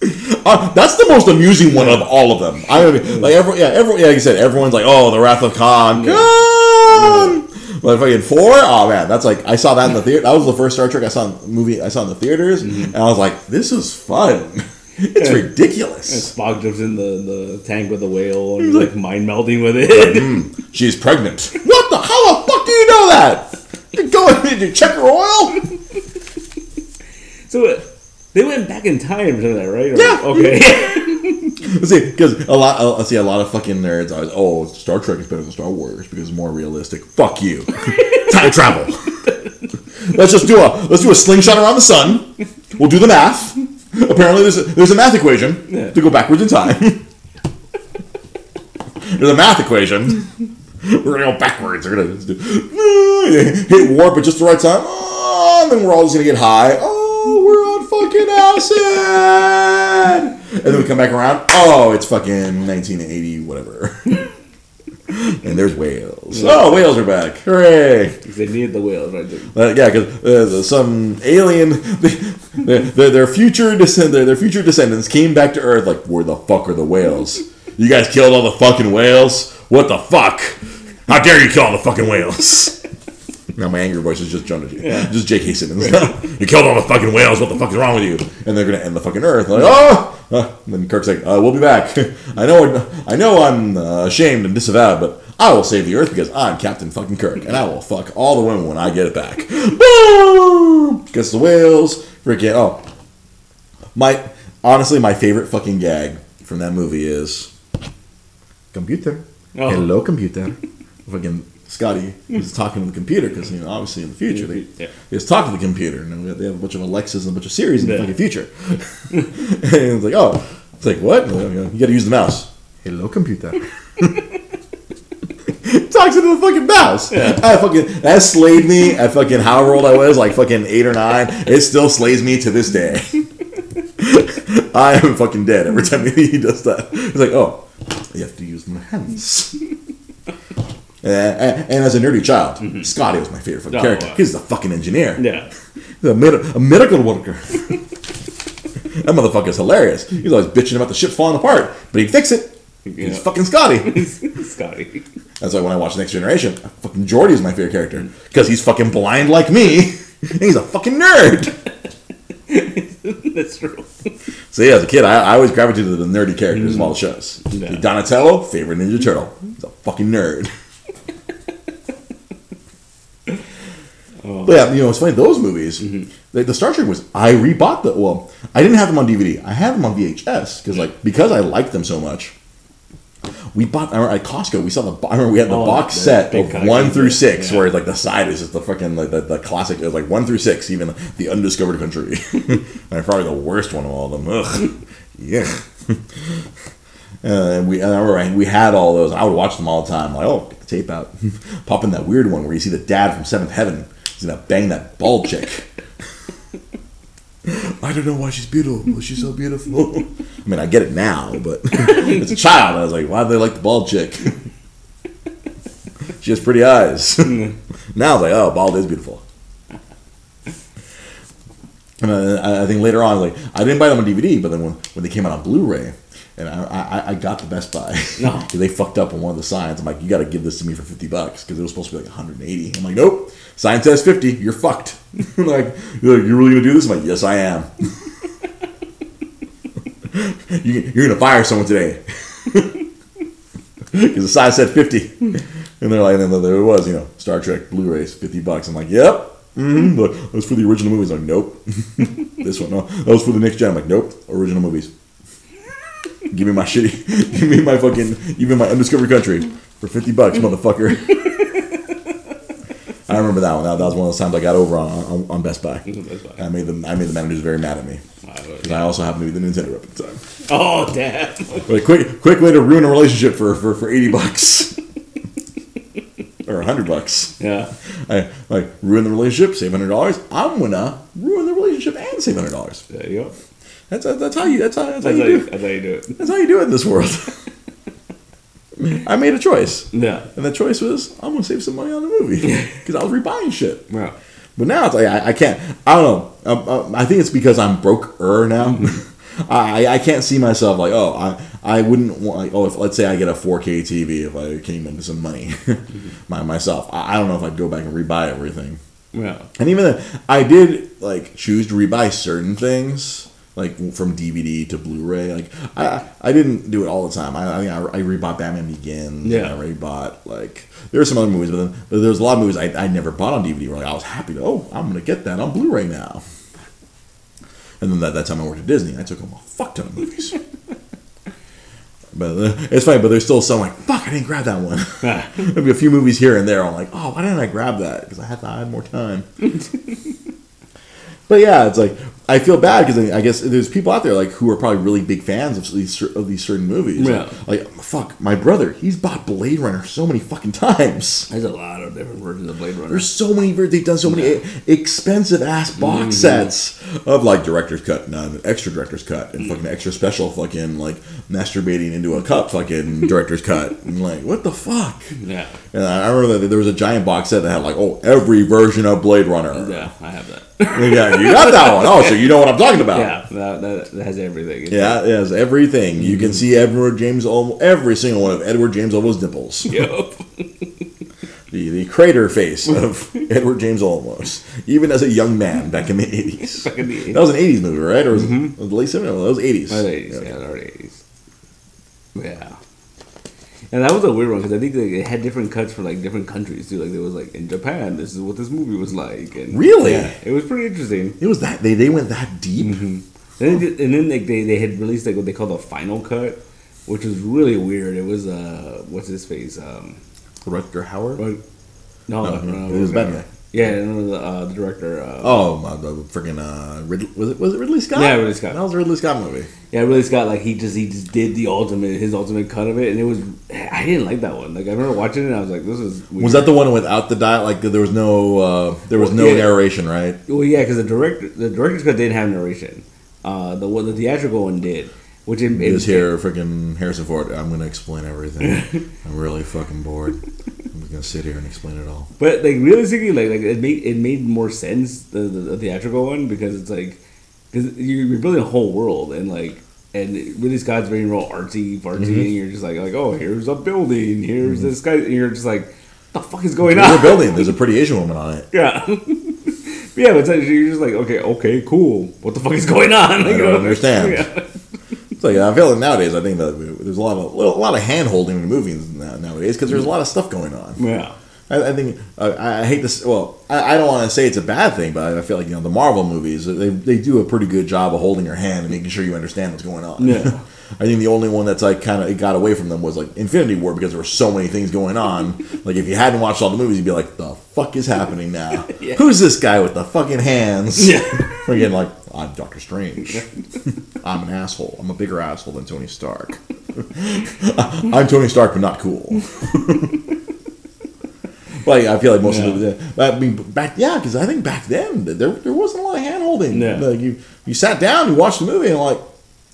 Uh, that's the most amusing one of all of them. I mean, like every, yeah, every, yeah, like you said, everyone's like, "Oh, the Wrath of Khan, Khan." But fucking four, oh man, that's like I saw that in the theater. That was the first Star Trek I saw in the movie I saw in the theaters, and I was like, "This is fun. it's Yeah. ridiculous." And Spock jumps in the, the tank with the whale and he's like mind melding with it. She's pregnant. What the? How the fuck do you know that? You go did you check her oil? so uh, they went back in time to that, right? Or- Yeah. Okay. see, because a lot, I see, a lot of fucking nerds are, oh, Star Trek is better than Star Wars because it's more realistic. Fuck you. Time travel. let's just do a let's do a slingshot around the sun. We'll do the math. Apparently, there's a, there's a math equation Yeah. to go backwards in time. there's a math equation. We're gonna go backwards. We're gonna do, hit warp at just the right time. Oh, and then we're all just gonna get high. Oh, fucking. And then we come back around. Oh, it's fucking 1980, whatever. and there's whales. Oh, whales are back! Hooray! they needed the whales, right? Uh, yeah, because uh, some alien, their, their, their future descend, their, their future descendants came back to Earth. Like, where the fuck are the whales? You guys killed all the fucking whales. What the fuck? How dare you kill all the fucking whales? Now my angry voice is just Jonah, Yeah. just J.K. Simmons. you killed all the fucking whales. What the fuck is wrong with you? And they're gonna end the fucking Earth. Like, oh. Uh, and then Kirk's like, uh, "We'll be back. I know, I know, I'm uh, ashamed and disavowed, but I will save the Earth because I'm Captain fucking Kirk, and I will fuck all the women when I get it back." Boom! Gets the whales. Freaking oh, my honestly, my favorite fucking gag from that movie is computer. Oh. Hello, computer. fucking Scotty was talking to the computer because you know obviously in the future they, Yeah. they just talk to the computer and they have a bunch of Alexas and a bunch of Siris in the Yeah. fucking future. and it's like, oh, it's like what? You got to use the mouse. Hello, computer. Talks into the fucking mouse. Yeah. I fucking that slayed me at fucking however old I was, like fucking eight or nine. It still slays me to this day. I am fucking dead every time he does that. He's like, oh, you have to use my hands. And, and, and as a nerdy child, mm-hmm. Scotty was my favorite fucking Oh, character. wow. He's a fucking engineer. Yeah. He's a, med- a medical worker. that motherfucker's hilarious. He's always bitching about the ship falling apart, but he'd fix it. He's fucking Scotty. Scotty. That's why when I watch Next Generation, fucking Geordi is my favorite character because he's fucking blind like me. and he's a fucking nerd. That's true. So yeah, as a kid, I, I always gravitated to the nerdy characters of mm. all the shows. Yeah. Donatello, favorite Ninja Turtle. He's a fucking nerd. Oh. But yeah, you know, it's funny. Those movies, the, the Star Trek was I rebought the. Well, I didn't have them on DVD. I had them on VHS because like because I liked them so much. We bought I remember at Costco. We saw the. I remember we had the Oh, box set of one through six, yeah. where like the side is just the fucking like the, the classic. It was like one through six, even the undiscovered country. and probably the worst one of all of them. Ugh, yeah. Uh, and we, and I remember we had all those. I would watch them all the time. Like, oh, get the tape out, pop in that weird one where you see the dad from Seventh Heaven. He's gonna bang that bald chick. I don't know why she's beautiful. She's so beautiful. I mean, I get it now, but as a child, I was like, why do they like the bald chick? she has pretty eyes. Mm. now it's like, oh, bald is beautiful. And I, I think later on, like I didn't buy them on DVD, but then when, when they came out on Blu-ray, and I, I, I got the Best Buy, No. they fucked up on one of the signs. I'm like, you got to give this to me for fifty bucks because it was supposed to be like 180. I'm like, nope, sign says 50. You're fucked. like, you're, like, you're really gonna do this? I'm like, yes, I am. you, you're gonna fire someone today because the sign said 50. And they're like, and there it was, you know, Star Trek Blu-rays, 50 bucks. I'm like, yep. Mm-hmm. But that was for the original movies. I'm like, nope. this one, no. That was for the next gen. I'm like, nope. Original movies. Give me my shitty, give me my fucking, even my undiscovered country for 50 bucks, motherfucker. I remember that one. That, that was one of those times I got over on, on, on Best Buy. That's fine. I made them. I made the managers very mad at me. Wow. 'Cause I also happened to be the Nintendo rep at the time. Oh damn. Like quick, quick way to ruin a relationship for for, for 80 bucks. or 100 bucks. Yeah. I like ruin the relationship, save hundred dollars. I'm gonna ruin the relationship and save hundred dollars. There you go. That's that's how you that's how, that's how you how you, do that's how you do it. that's how you do it in this world. I made a choice, Yeah. and the choice was I'm gonna save some money on the movie because I was rebuying shit. Yeah. But now it's like I, I can't. I don't know. Um, um, I think it's because I'm broke-er now. I I can't see myself like oh I I wouldn't want like oh if let's say I get a 4K TV if I came into some money my myself I, I don't know if I'd go back and rebuy everything. Yeah. And even then, I did like choose to rebuy certain things, like from DVD to Blu-ray. Like I, I didn't do it all the time. I, I think I, I rebought Batman Begins. Yeah. I rebought like there were some other movies, but then but there was a lot of movies I, I never bought on DVD. Where like I was happy to oh I'm gonna get that on Blu-ray now. And then that, that time I worked at Disney, I took home a fuck ton of movies. but uh, it's funny, but there's still some like fuck I didn't grab that one. There'll be a few movies here and there. I'm like, oh, why didn't I grab that? Because I had I had more time. but yeah, it's like I feel bad because I guess there's people out there like who are probably really big fans of these of these certain movies. Yeah. Like, fuck, my brother, he's bought Blade Runner so many fucking times. There's a lot of different versions of Blade Runner. There's so many. They've done so many expensive ass box mm-hmm. sets of like director's cut, and extra director's cut, and fucking mm. extra special fucking like masturbating into a cup fucking director's cut. And like, what the fuck? Yeah. And I remember that there was a giant box set that had like, oh, every version of Blade Runner. Yeah, I have that. Yeah, you got that one. Oh, so you know what I'm talking about. yeah, that, that, that has everything. Yeah, it has everything. You can see Edward James Olmo, every single one of Edward James Olmo's nipples. Yup. The, the crater face of Edward James Olmos, even as a young man back in the 80s. Back in the That was an 80s movie, right? Or was it mm-hmm. was it the late 70s? No, that was 80s. Oh, 80s, yeah, the early 80s. Yeah. And that was a weird one because I think like, it had different cuts for like different countries too. Like there was like in Japan, this is what this movie was like. And Really? Yeah, it was pretty interesting. It was that, they, they went that deep. Mm-hmm. And then, and then like, they, they had released like what they call the final cut, which was really weird. It was uh what's his face um Rutger Hauer. what- no, No, no, no, it was Batman. Yeah, and the, uh, the director. Uh, Oh, uh, the freaking uh, Ridley, was it was it Ridley Scott? Yeah, Ridley Scott. That was a Ridley Scott movie. Yeah, Ridley Scott like he just he just did the ultimate his ultimate cut of it, and it was I didn't like that one. Like I remember watching it, and I was like, this is weird. Was that the one without the dial? Like there was no uh, there was no Yeah. narration, right? Well, yeah, because the director the director's cut didn't have narration. Uh, the one the theatrical one did, which It it was here, freaking Harrison Ford. I'm gonna explain everything. I'm really fucking bored. Gonna sit here and explain it all. But like realistically, like like it made it made more sense the the, the theatrical one because it's like because you're, building a whole world and like and Ridley Scott's very real artsy fartsy Mm-hmm. and you're just like like oh here's a building here's this guy and you're just like what the fuck is going There's a on building. There's a pretty Asian woman on it. yeah yeah but like, you're just like okay okay cool what the fuck is going on I don't understand. yeah. It's like I feel like nowadays. I think that there's a lot of a lot of hand holding in movies nowadays because there's a lot of stuff going on. yeah I, I think uh, I I hate this. Well, I, I don't want to say it's a bad thing, but I feel like you know the Marvel movies they, they do a pretty good job of holding your hand and making sure you understand what's going on. Yeah. I think the only one that's like kind of it got away from them was like Infinity War because there were so many things going on. like if you hadn't watched all the movies, you'd be like, "The fuck is happening now? Yeah. Who's this guy with the fucking hands?" Yeah. Again, like I'm Doctor Strange. I'm an asshole. I'm a bigger asshole than Tony Stark. I'm Tony Stark, but not cool. Like I feel like most of the, I mean, back yeah, because I think back then there there wasn't a lot of hand holding. Yeah. Like you you sat down, you watched the movie, and like,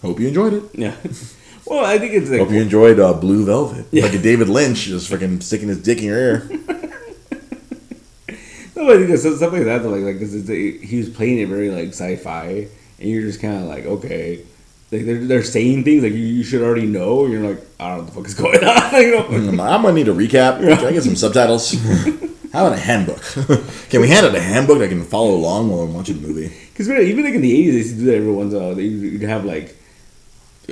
hope you enjoyed it. yeah well I think it's like Hope you enjoyed uh, Blue Velvet. Yeah. Like a David Lynch just freaking sticking his dick in your ear. No, I think it's stuff like that. Though, like, like, cause he was playing it very like sci-fi, and you're just kind of like, okay, like they're, they're saying things like you, you should already know. And you're like, I don't know what the fuck is going on. you know? Mm, I'm gonna need a recap. Can I get some subtitles? How about a handbook? can we hand out a handbook that I can follow along while I'm watching the movie? Because even like in the '80s, they used to do that every once in a while. They you'd have like.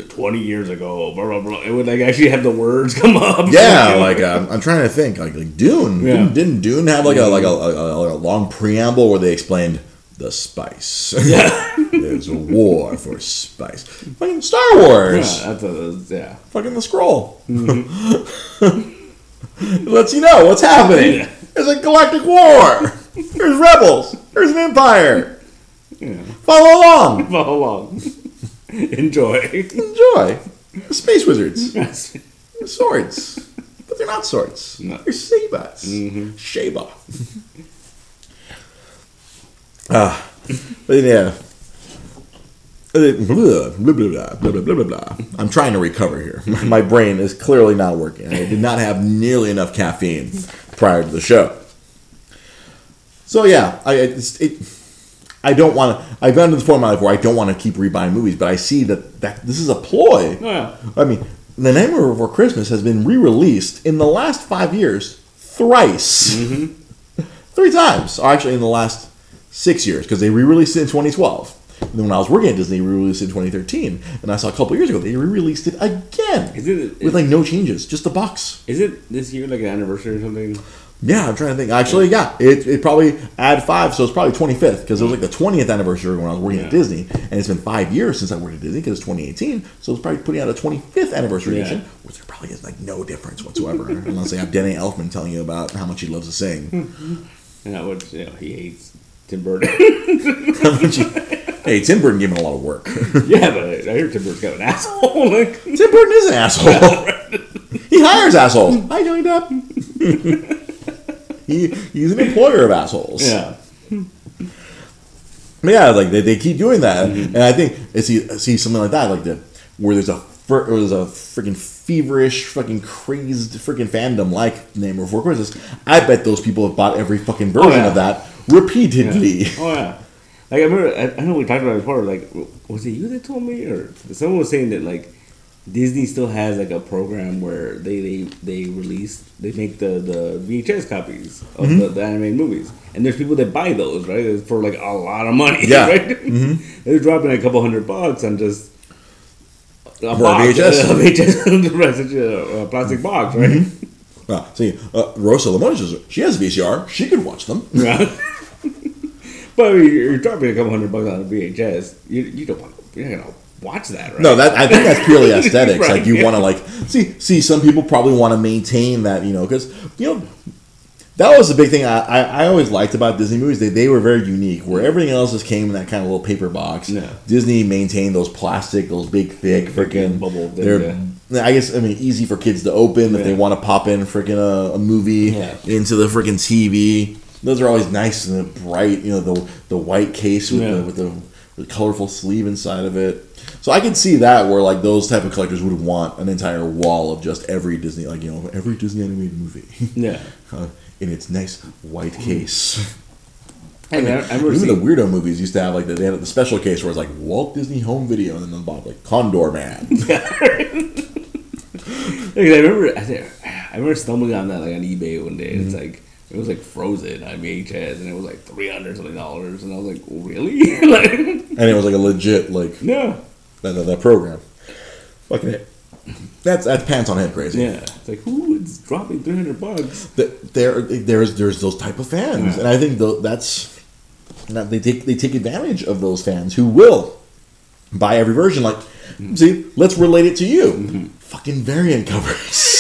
20 years ago, blah, blah, blah. It would like actually have the words come up. Yeah, like I'm trying to think. Like, like Dune. Yeah. Didn't, didn't Dune have like a like a, mm-hmm. a, a long preamble where they explained the spice? Yeah. There's a war for spice. Fucking Star Wars. yeah, that's a, yeah. Fucking the scroll. Mm-hmm. it lets you know what's happening. Yeah. There's a galactic war. There's rebels. There's an empire. Yeah. Follow along. Follow along. Enjoy. Enjoy. Space wizards. Swords. But they're not swords. No. They're sabers. Mm-hmm. Shaba. ah. But yeah. Uh, Blah, blah, blah, blah, blah, blah, blah. I'm trying to recover here. My brain is clearly not working. I did not have nearly enough caffeine prior to the show. So yeah, I it's, it. I don't want to. I've gotten to the my life where I don't want to keep rebuying movies, but I see that that this is a ploy. Oh, yeah. I mean, The Nightmare Before Christmas has been re-released in the last five years thrice, mm-hmm. three times. Or actually, in the last six years, because they re-released it in 2012. And then when I was working at Disney, they re-released it in 2013, and I saw a couple years ago they re-released it again Is it with like no changes, just the box. is it this year like an anniversary or something? Yeah, I'm trying to think. Actually, yeah, it, it probably add five, so it's probably 25th because it was like the 20th anniversary when I was working Yeah. at Disney, and it's been five years since I worked at Disney because it's 2018. So it's probably putting out a 25th anniversary Yeah. edition, which there probably is like no difference whatsoever, unless they have Danny Elfman telling you about how much he loves to sing. And that would you know he hates Tim Burton. How much he- hey, Tim Burton gave him a lot of work. yeah, but I hear Tim Burton's kind of an asshole. like, Tim Burton is an asshole. he hires assholes. Hi, Johnny Depp. He, he's an employer of assholes. yeah. Yeah, like they, they keep doing that, and I think I see something like that, like the where there's a or there's a freaking feverish, fucking crazed, freaking fandom like Name Before Christmas. I bet those people have bought every fucking version oh, yeah. of that repeatedly. Oh yeah. Like I remember, I, I know we talked about it before. Like, was it you that told me, or someone was saying that like Disney still has like a program where they they, they release they make the, the VHS copies of Mm-hmm. the, the animated movies, and there's people that buy those right for like a lot of money. Yeah. right? they're dropping a couple hundred bucks on just. A For box, VHS. a VHS, a, plastic box, right? Mm-hmm. Ah, see, uh, Rosa Lamont, she has VCR. She could watch them. Yeah. but I mean, you're dropping a couple hundred bucks on a VHS. You, you don't want to you're not gonna watch that, right? No, that I think that's purely aesthetics. Right, like you yeah. want to like see see some people probably want to maintain that you know because you know that was the big thing I, I, I always liked about Disney movies. They they were very unique. Where everything else just came in that kind of little paper box. Yeah. Disney maintained those plastic, those big thick freaking bubble They're I guess I mean easy for kids to open if they want to pop in freaking a, a movie Yeah. into the freaking TV. Those are always nice and bright. You know the the white case with Yeah. the with the, the colorful sleeve inside of it. So I can see that where like those type of collectors would want an entire wall of just every Disney like you know every Disney animated movie Yeah. uh, in its nice white case. I, mean, I, remember Even the weirdo movies used to have like the, they had the special case where it's like Walt Disney Home Video and then on the bottom like Condorman. I remember, I, remember stumbling on that like on eBay one day. It's Mm-hmm. like it was like Frozen on VHS, and it was like three hundred something dollars, and I was like, really? like, and it was like a legit like no, that, that, that program. Fucking it. That's that's pants on head crazy. yeah. It's like, who is dropping three hundred bucks? Th- there there's there's those type of fans, Yeah. and I think that's that they take they take advantage of those fans who will buy every version. Like, mm-hmm. see, let's relate it to you. Mm-hmm. Fucking variant covers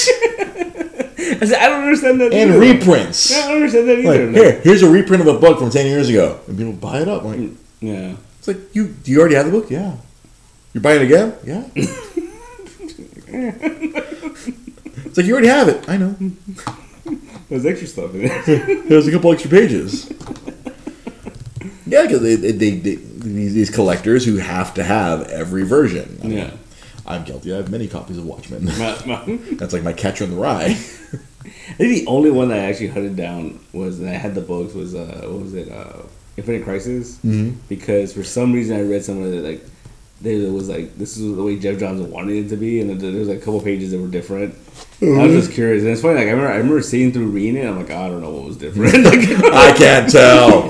I said, I don't understand that. and either. reprints. I don't understand that Like, either. here, here's a reprint of a book from ten years ago, and people buy it up. I'm like, mm, yeah. it's like you do you already have the book? Yeah. You're buying it again? Yeah. it's like you already have it. I know. There's extra stuff in it. There's a couple extra pages. Yeah, because they, they, they, they these, these collectors who have to have every version. I mean, yeah. I'm guilty. I have many copies of Watchmen. That's like my catcher in the rye. I think the only one that I actually hunted down was, and I had the books, was, uh, what was it, uh, Infinite Crisis? Mhm. Because for some reason I read somewhere that, like, there was like, this is the way Geoff Johns wanted it to be, and then there was like a couple pages that were different. I was just curious, and it's funny, like, I remember, I remember seeing through reading it, I'm like, I don't know what was different. like, I can't tell.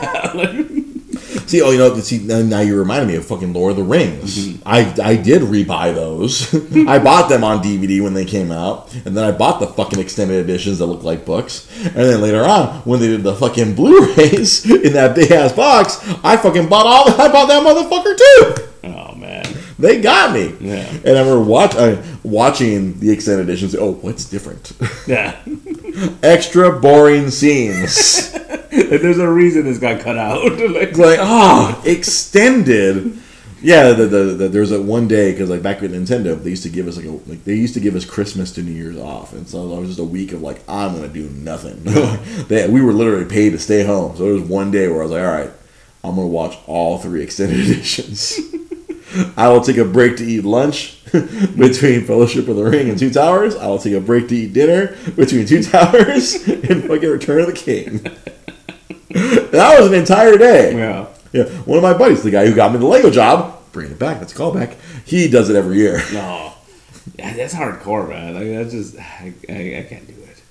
See, oh, you know, see, now now you reminded me of fucking Lord of the Rings. I, I did rebuy those. I bought them on DVD when they came out, and then I bought the fucking extended editions that look like books. And then later on, when they did the fucking Blu-rays in that big ass box, I fucking bought all. I bought that motherfucker too. oh, man. They got me. Yeah. And I remember watch, uh, watching the extended editions. Oh, what's different? Yeah. Extra boring scenes. There's a reason this got cut out. like, like ah extended yeah the, the, the, there's a one day because like back with nintendo they used to give us like a like they used to give us christmas to new year's off and so it was just a week of like i'm gonna do nothing they, we were literally paid to stay home so there was one day where i was like all right i'm gonna watch all three extended editions I will take a break to eat lunch between Fellowship of the Ring and Two Towers. I will take a break to eat dinner between Two Towers and fucking Return of the King. That was an entire day. yeah. Yeah, one of my buddies, the guy who got me the Lego job, bringing it back. That's a callback. He does it every year. No. Yeah, that's hardcore, man. Like, that's just, I, I, I can't do it.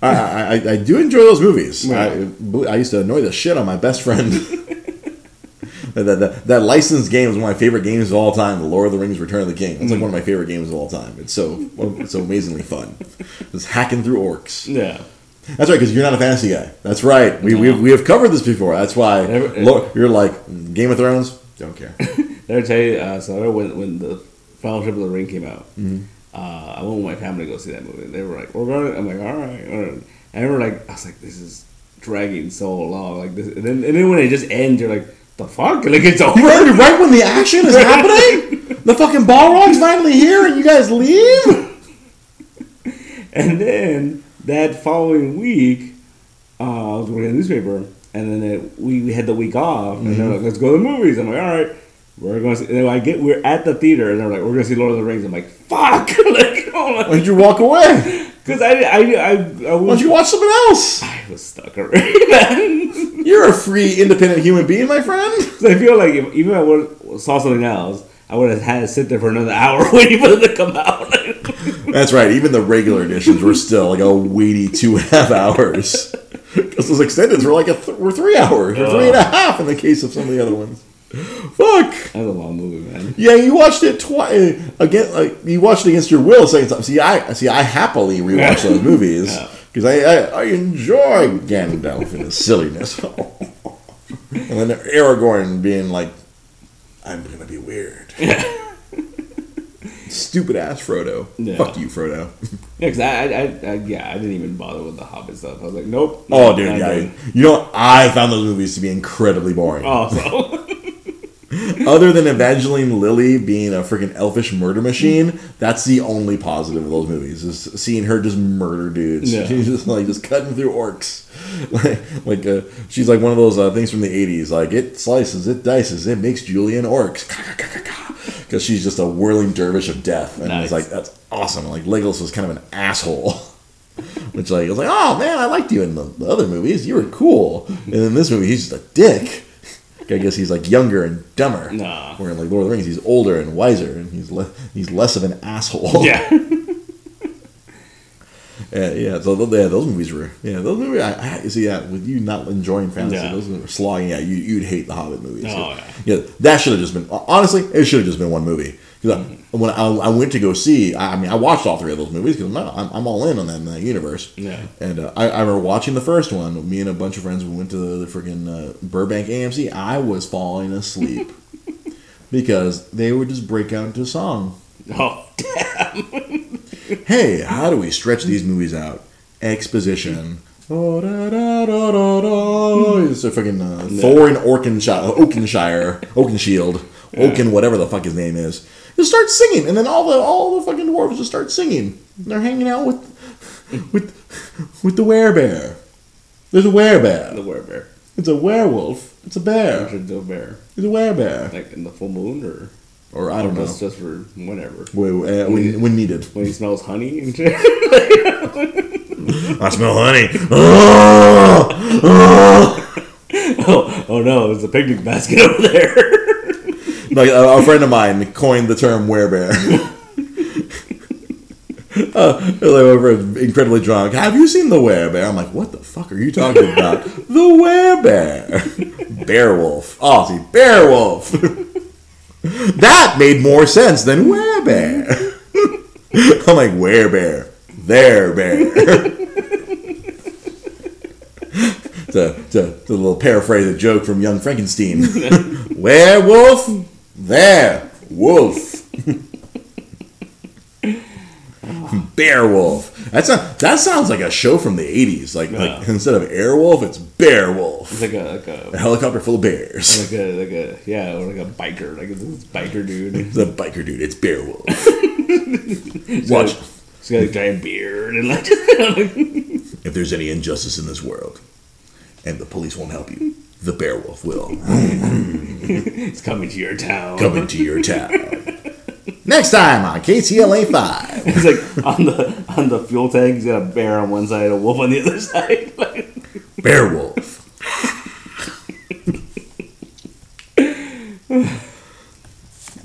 I, I, I- do enjoy those movies. Yeah. I, I used to annoy the shit on my best friend. that, that, that licensed game is one of my favorite games of all time. The Lord of the Rings: Return of the King. It's like one of my favorite games of all time. It's so it's so amazingly fun. Just hacking through orcs. Yeah. That's right, because you're not a fantasy guy. That's right. We, we, we have covered this before. That's why Never- Lo- you're like Game of Thrones. Don't care. I tell you? Uh, so when, when the Fellowship of the Ring came out, Mm-hmm. uh, I went with my family to go see that movie. They were like, "We're going." I'm like, "All right." All right. I remember like I was like, "This is dragging so long." Like this, and then, and then when it just ends, you're like, "The fuck!" Like it's over. right, right when the action is happening, the fucking Balrog's finally here, and you guys leave. And then that following week, uh, I was working in a newspaper, and then it, we, we had the week off, and they're like, "Let's go to the movies." I'm like, "All right." We're going to see, and I get, we're at the theater, and they're like, we're going to see Lord of the Rings. I'm like, fuck! like, Why did you walk away? Because I, I, I, I, Why was, don't you watch something else? I was stuck already, man. You're a free, independent human being, my friend. so I feel like if, even if I would, saw something else, I would have had to sit there for another hour waiting for them to come out. That's right. Even the regular editions were still like a weighty two and a half hours. Because those extendeds were like a th- were three hours or three and a half in the case of some of the other ones. Fuck. That was a long movie, man. Yeah, you watched it twice uh, again. Like you watched it against your will second time. See, I see. I happily rewatch those movies Yeah. because I, I I enjoy Gandalf and his silliness. and then Aragorn being like, "I'm gonna be weird." Stupid ass Frodo. Yeah. Fuck you, Frodo. Yeah, because I, I, I, yeah, I didn't even bother with the Hobbit stuff. I was like, nope. Oh, dude, yeah. doing- You know, I found those movies to be incredibly boring. Oh, so Other than Evangeline Lilly being a freaking elfish murder machine, that's the only positive of those movies is seeing her just murder dudes. Yeah. She's just like just cutting through orcs. Like, like uh, she's like one of those uh, things from the '80s. Like it slices, it dices, it makes julienne orcs. Because she's just a whirling dervish of death, and Nice. it's like that's awesome. Like Legolas was kind of an asshole. Which like I was like, oh man, I liked you in the, the other movies. You were cool, and in this movie, he's just a dick. I guess he's like younger and dumber. Nah. Where in like Lord of the Rings, he's older and wiser, and he's le- he's less of an asshole. yeah. yeah, yeah. So yeah, those movies were yeah, those movies. I, I see. Yeah, with you not enjoying fantasy, Yeah. those were slogging. Yeah, you you'd hate the Hobbit movies. Oh, yeah. Yeah, that should have just been honestly. It should have just been one movie. Because when I, I went to go see, I, I mean, I watched all three of those movies because I'm, I'm, I'm all in on that, in that universe. Yeah. And uh, I, I remember watching the first one. Me and a bunch of friends we went to the, the freaking uh, Burbank AMC. I was falling asleep because they would just break out into song. Oh, damn. Hey, how do we stretch these movies out? Exposition. Oh, da, da, da, da, da. It's a freaking uh, Thorin Orkenshire, Oakenshire, Oakenshield, Oaken, whatever the fuck his name is. Just start singing, and then all the all the fucking dwarves just start singing. They're hanging out with with with the werebear. There's a werebear. the werebear. It's a werewolf. It's a bear. It's a bear. It's a werebear. Like in the full moon, or Or I don't know. just just for whenever. When, uh, when, when needed. When he smells honey and shit. I smell honey. Oh! oh, oh no, there's a picnic basket over there. Like a, a friend of mine coined the term werebear. uh, like we're incredibly drunk. Have you seen the werebear? I'm like, what the fuck are you talking about? the werebear, bearwolf. Oh, see, bearwolf. that made more sense than werebear. I'm like, werebear, there bear. to, to, to a little paraphrase a joke from Young Frankenstein. Werewolf, there, wolf. Beowulf. That's not, that sounds like a show from the 80s. Like, like instead of Airwolf, it's Beowulf. It's like a like A a helicopter full of bears. like a like a yeah, or like a biker, like this biker dude. The biker dude, it's Beowulf. Watch. He's got a giant beard and like If there's any injustice in this world, and the police won't help you, the Beowulf will. it's coming to your town. Coming to your town. Next time on KTLA 5. It's like on the on the fuel tank, he's got a bear on one side, a wolf on the other side. Beowulf.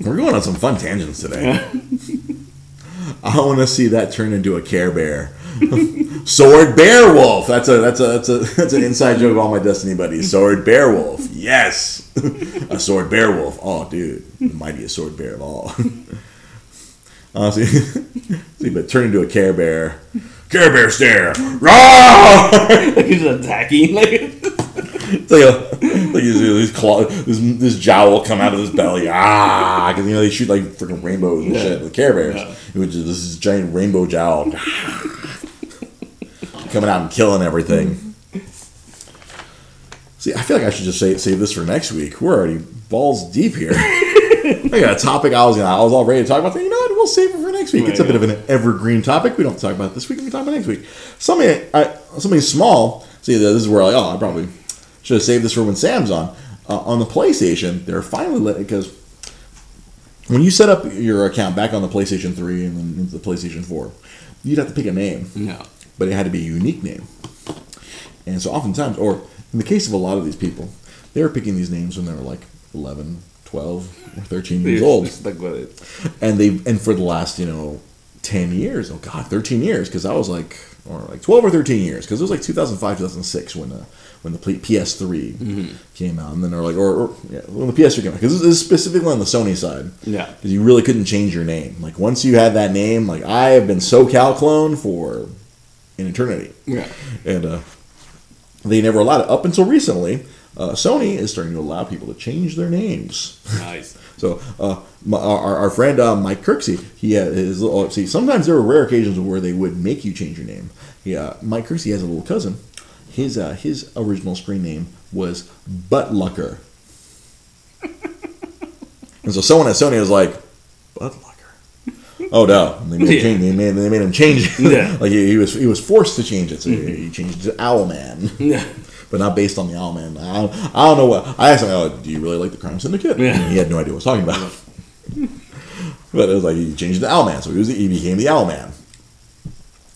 We're going on some fun tangents today. I want to see that turn into a Care Bear. Sword Bear Wolf. That's a that's a that's a that's an inside joke of all my Destiny buddies. Sword Bear Wolf. Yes, a Sword Bear Wolf. Oh, dude, the mightiest Sword Bear of all. Honestly, see, but turn into a Care Bear. Care Bear stare. Roar! like he's attacking. Like It's like a like his, his claw, this this jowl will come out of his belly. Ah, because you know they shoot like freaking rainbows and Yeah. shit with Care Bears. Yeah. Was just this is giant rainbow jowl coming out and killing everything. See, I feel like I should just say, save this for next week. We're already balls deep here. I got a topic I was gonna, I was all ready to talk about. You know what? We'll save it for next week. It's a bit of an evergreen topic. We don't talk about it this week. We can talk about next week. Something, I, something small. See, this is where like, oh, I probably should have saved this for when Sam's on. Uh, on the PlayStation, they're finally let because when you set up your account back on the PlayStation 3 and then the PlayStation 4, you'd have to pick a name no. But it had to be a unique name. And so oftentimes, or in the case of a lot of these people, they were picking these names when they were like 11, 12, or 13 years old. Stuck with it. And they and for the last, you know, 10 years, oh god, 13 years cuz I was like or like 12 or 13 years cuz it was like 2005, 2006 when uh, when the PS3 came out and then they're like or, or yeah, when the PS3 came out cuz this is specifically on the Sony side Yeah. because you really couldn't change your name. Like once you had that name, like I have been SoCal clone for an eternity, Yeah. and uh, they never allowed it up until recently. Uh, Sony is starting to allow people to change their names. Nice. So uh, my, our, our friend uh, Mike Kirksey, he had his little. See, sometimes there were rare occasions where they would make you change your name. Yeah, Mike Kirksey has a little cousin. His uh, his original screen name was Buttlucker. and so someone at Sony was like, Buttlucker. Oh no! They made, him Yeah. change, they made they made him change. it. Yeah. like he, he was he was forced to change it. So he changed it to Owlman Yeah. but not based on the Owlman. I don't, I don't know what. I asked him, oh, "Do you really like the Crime Syndicate?" Yeah. And he had no idea what I was talking about. but it was like he changed it to Owlman, so he was he became the Owlman.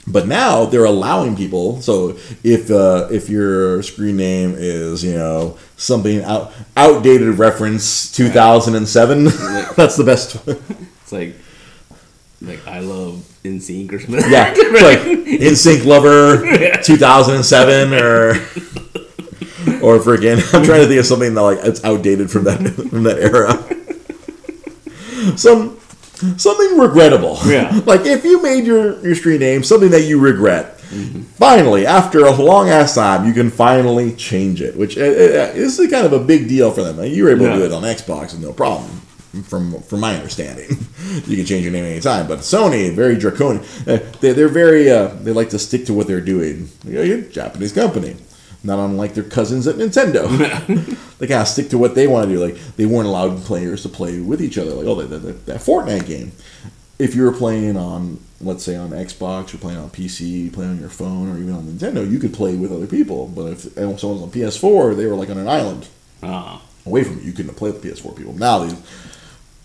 But now they're allowing people. So if uh, if your screen name is you know something out outdated reference two thousand and seven, that's the best. It's like, like I love NSYNC or something. Yeah, it's like NSYNC Lover 2007 or or freaking I'm trying to think of something that like it's outdated from that from that era. Some something regrettable. Yeah. Like if you made your your screen name something that you regret. Finally, after a long ass time, you can finally change it, which uh, uh, is kind of a big deal for them. You were able to do it on Xbox with no problem, from from my understanding. you can change your name anytime, but Sony very draconian. Uh, they, they're very uh, they like to stick to what they're doing. You know, you're a Japanese company, not unlike their cousins at Nintendo. they kind of stick to what they want to do. Like they weren't allowed players to play with each other. Like oh, that, that, that Fortnite game. If you were playing on, let's say on Xbox, you're playing on PC, playing on your phone, or even on Nintendo, you could play with other people. But if someone's on PS4, they were like on an island Ah. away from you. You couldn't play with PS4 people. Now these,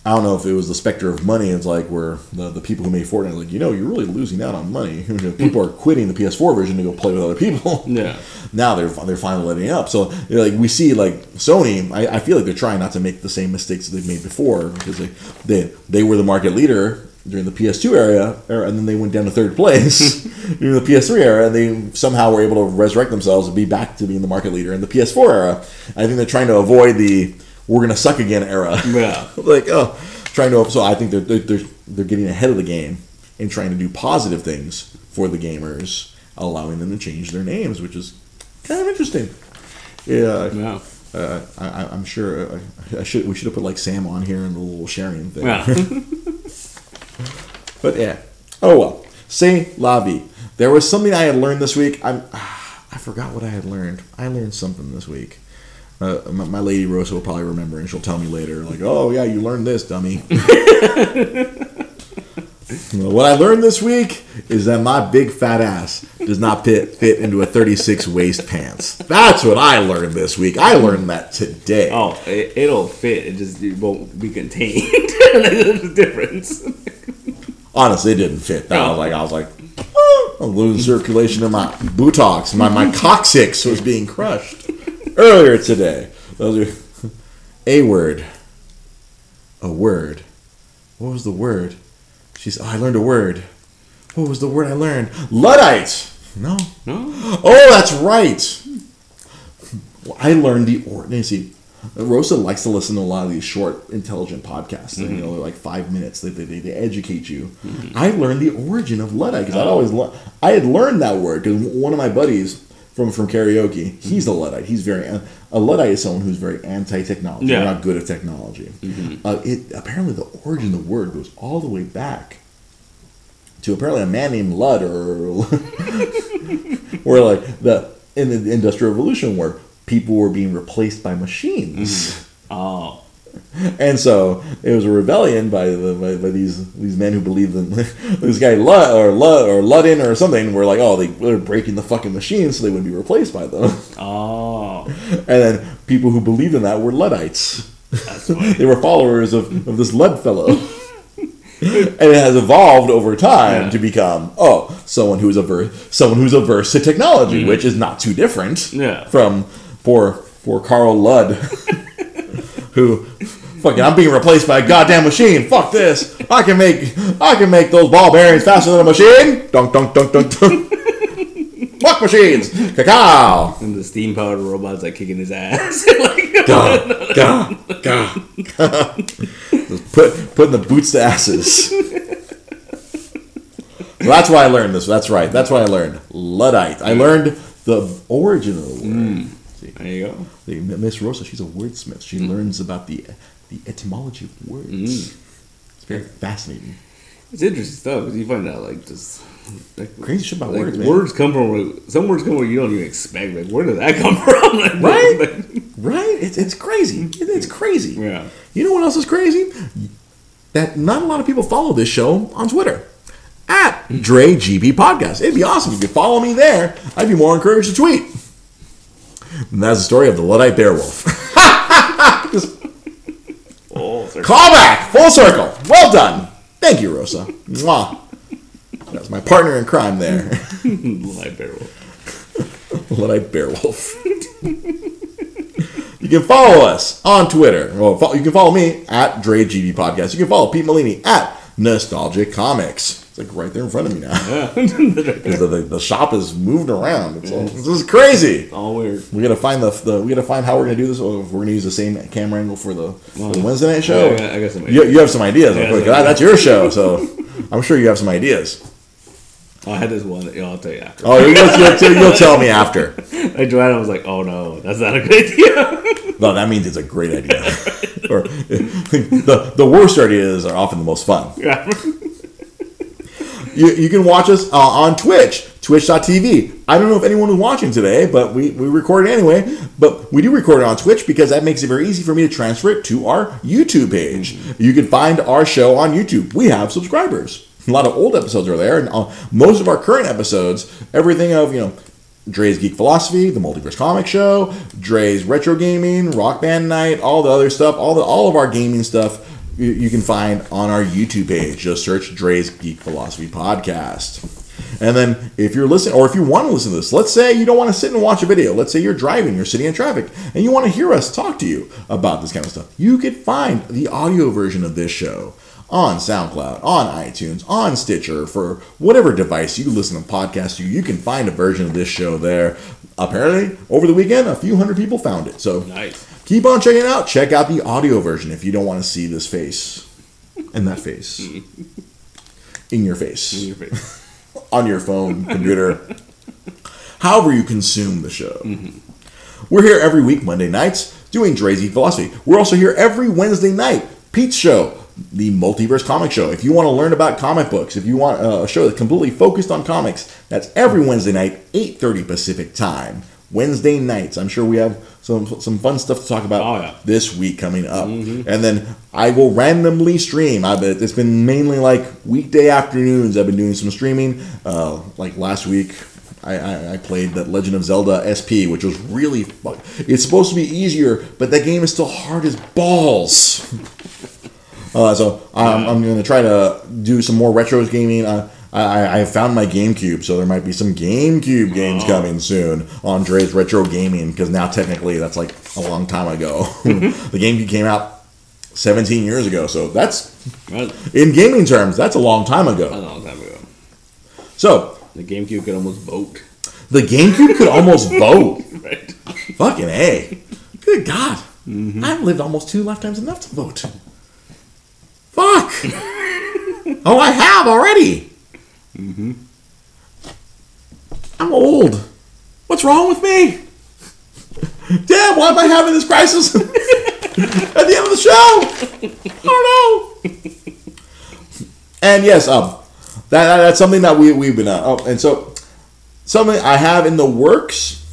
I don't know if it was the specter of money. It's like where the, the people who made Fortnite, like you know, you're really losing out on money. people are quitting the PS4 version to go play with other people. Yeah. now they're they're finally letting up. So you know, like we see like Sony, I, I feel like they're trying not to make the same mistakes that they've made before because they they they were the market leader during the PS2 era, era and then they went down to third place during the PS3 era, and they somehow were able to resurrect themselves and be back to being the market leader in the PS4 era. I think they're trying to avoid the "we're gonna suck again" era. Yeah. like oh, trying to. So I think they're, they're they're they're getting ahead of the game and trying to do positive things for the gamers, allowing them to change their names, which is kind of interesting. Yeah, Yeah. uh, I, I- I'm sure uh, I should we should have put like Sam on here and the little sharing thing. Yeah. But yeah. Oh well. Say la vie. There was something I had learned this week. I'm I forgot what I had learned. I learned something this week. Uh, my, my lady Rosa will probably remember, and she'll tell me later, like, "Oh yeah, you learned this, dummy." Well, what I learned this week is that my big fat ass does not fit fit into a 36 waist pants. That's what I learned this week. I learned that today. Oh, it, it'll fit. It just it won't be contained. There's a difference. Honestly, it didn't fit. I was like, I was like, oh, I'm losing circulation in my buttocks. My my coccyx was being crushed earlier today. Those are a word, a word. What was the word? She's. Oh, I learned a word. What was the word I learned? Luddite. No. No. Oh, that's right. I learned the or. See, Rosa likes to listen to a lot of these short, intelligent podcasts. You mm-hmm. know, they're like five minutes. They, they, they educate you. Mm-hmm. I learned the origin of Luddite because I'd oh. always le- I had learned that word because one of my buddies from from karaoke, he's a Luddite. He's very a Luddite is someone who's very anti-technology. Yeah. They're not good at technology. Uh, it apparently the origin of the word goes all the way back to apparently a man named Ludd or where like the in the industrial revolution where people were being replaced by machines Oh. and so it was a rebellion by the by, by these these men who believed in this guy Lud or Lud or Ludin or something were like oh they were breaking the fucking machines so they wouldn't be replaced by them Oh. and then people who believed in that were Luddites they were followers of, of this Lud fellow. and it has evolved over time Yeah. to become oh someone who's averse someone who's averse to technology, mm-hmm. which is not too different Yeah. from poor poor Carl Ludd, who fucking I'm being replaced by a goddamn machine. Fuck this! I can make I can make those ball bearings faster than a machine. Dunk dunk dunk dunk dunk. Fuck machines! Cacao! And the steam powered robots like kicking his ass. like, Gah, gah, gah, gah. Put putting the boots to asses. So that's why I learned this. That's right. That's why I learned Luddite. I learned the origin of the word. See, there you go. Miss Rosa, she's a wordsmith. She learns about the the etymology of words. Mm. It's very fascinating. It's interesting stuff you find out like just like, Crazy shit about like, words, man. Words come from where, some words come where you don't even expect. Like where did that come from? Like, Right? like- Right? It's, it's crazy. It's crazy. yeah. You know what else is crazy? That not a lot of people follow this show on Twitter. At Dre GP Podcast. It'd be awesome if you follow me there. I'd be more encouraged to tweet. And that's the story of the Luddite Beowulf. Call back, full circle. Well done. Thank you, Rosa. Mwah. That's my partner in crime there. Light barrel. Luddite Beowulf. you can follow us on Twitter. Well, you can follow me at Dre GP Podcast. You can follow Pete Molini at Nostalgic Comics. Like right there in front of me now. Yeah. the, the, the shop is moving around. It's all, this is crazy. All weird. We gotta find the, the we gotta find how we're gonna do this. Or if we're gonna use the same camera angle for the, for the Wednesday night show. I got- I got some You, you have some ideas. Yeah, some that's your show, so I'm sure you have some ideas. I had this one that yeah, I'll tell you after. Oh, you'll, you'll, you'll tell me after. Like Joanna was like, "Oh no, that's not a good idea." No, that means it's a great idea. or the the worst ideas are often the most fun. Yeah. You, you can watch us uh, on Twitch, twitch.tv. I don't know if anyone was watching today, but we, we record it anyway. But we do record it on Twitch because that makes it very easy for me to transfer it to our YouTube page. You can find our show on YouTube. We have subscribers. A lot of old episodes are there, and uh, most of our current episodes, everything of, you know, Dre's Geek Philosophy, the Multiverse Comic Show, Dre's Retro Gaming, Rock Band Night, all the other stuff, all the all of our gaming stuff you, can find on our YouTube page. Just search Dre's Geek Philosophy Podcast. And then if you're listening, or if you want to listen to this, let's say you don't want to sit and watch a video. Let's say you're driving, you're sitting in traffic, and you want to hear us talk to you about this kind of stuff. You could find the audio version of this show on SoundCloud, on iTunes, on Stitcher, for whatever device you listen to podcasts to. You can find a version of this show there. Apparently, over the weekend, a few hundred people found it. So Nice. Keep on checking it out. Check out the audio version if you don't want to see this face and that face in your face In your face. on your phone, computer, however you consume the show. Mm-hmm. We're here every week, Monday nights, doing Geek Philosophy. We're also here every Wednesday night, Pete's Show, the Multiverse Comic Show. If you want to learn about comic books, if you want a show that's completely focused on comics, that's every Wednesday night, 8.30 Pacific Time. Wednesday nights. I'm sure we have some some fun stuff to talk about Oh, yeah. this week coming up. And then I will randomly stream. I bet it's been mainly like weekday afternoons. I've been doing some streaming. Uh, like last week, I, I, I played that Legend of Zelda SP, which was really fun. It's supposed to be easier, but that game is still hard as balls. Uh, so I'm, I'm going to try to do some more retros gaming. Uh, I, I found my GameCube, so there might be some GameCube games oh. coming soon on Dre's Retro Gaming because now technically that's like a long time ago. Mm-hmm. the GameCube came out 17 years ago, so that's in gaming terms that's a long time ago. a long time ago. So The GameCube could almost vote. the GameCube could almost vote. Right. Fucking a. Good God, mm-hmm. I've lived almost two lifetimes enough to vote. Fuck. oh, I have already. I'm old. What's wrong with me? Damn, why am I having this crisis at the end of the show? Oh no. And yes, um, that, that- that's something that we we've been uh, oh, and so something I have in the works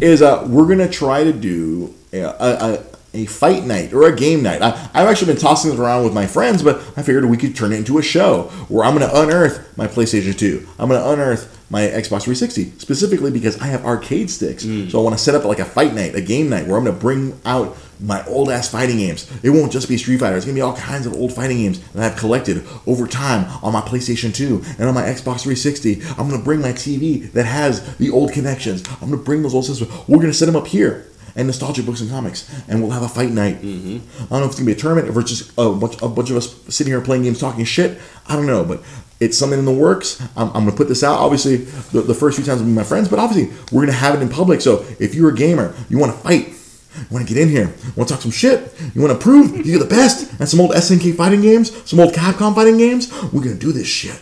is uh, we're gonna try to do a, a, a fight night or a game night. I, I've actually been tossing this around with my friends, but I figured we could turn it into a show where I'm gonna unearth my PlayStation 2. I'm gonna unearth my Xbox 360 specifically because I have arcade sticks. Mm. So I want to set up like a fight night, a game night where I'm gonna bring out my old ass fighting games. It won't just be Street Fighter. It's gonna be all kinds of old fighting games that I've collected over time on my PlayStation 2 and on my Xbox 360. I'm gonna bring my TV that has the old connections. I'm gonna bring those old systems. We're gonna set them up here and nostalgia books and comics, and we'll have a fight night. I don't know if it's gonna be a tournament, it's just a bunch, a bunch of us sitting here playing games, talking shit. I don't know, but it's something in the works. I'm, I'm gonna put this out. Obviously, the, the first few times be my friends, but obviously we're gonna have it in public. So if you're a gamer, you want to fight. You want to get in here? Want to talk some shit? You want to prove you're the best and some old SNK fighting games, some old Capcom fighting games? We're gonna do this shit.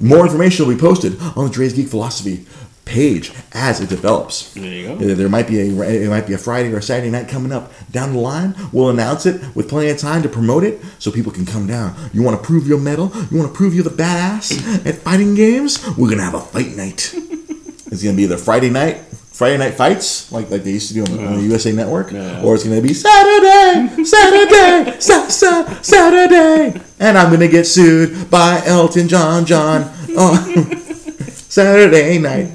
More information will be posted on the Dre's Geek Philosophy page as it develops. There you go. There might be a it might be a Friday or a Saturday night coming up down the line. We'll announce it with plenty of time to promote it so people can come down. You want to prove your medal? You want to prove you're the badass at fighting games? We're gonna have a fight night. it's gonna be either Friday night, Friday night fights like like they used to do on the, on the USA Network, Yeah. or it's gonna be Saturday, Saturday, sa- sa- Saturday, and I'm gonna get sued by Elton John, John on oh. Saturday night.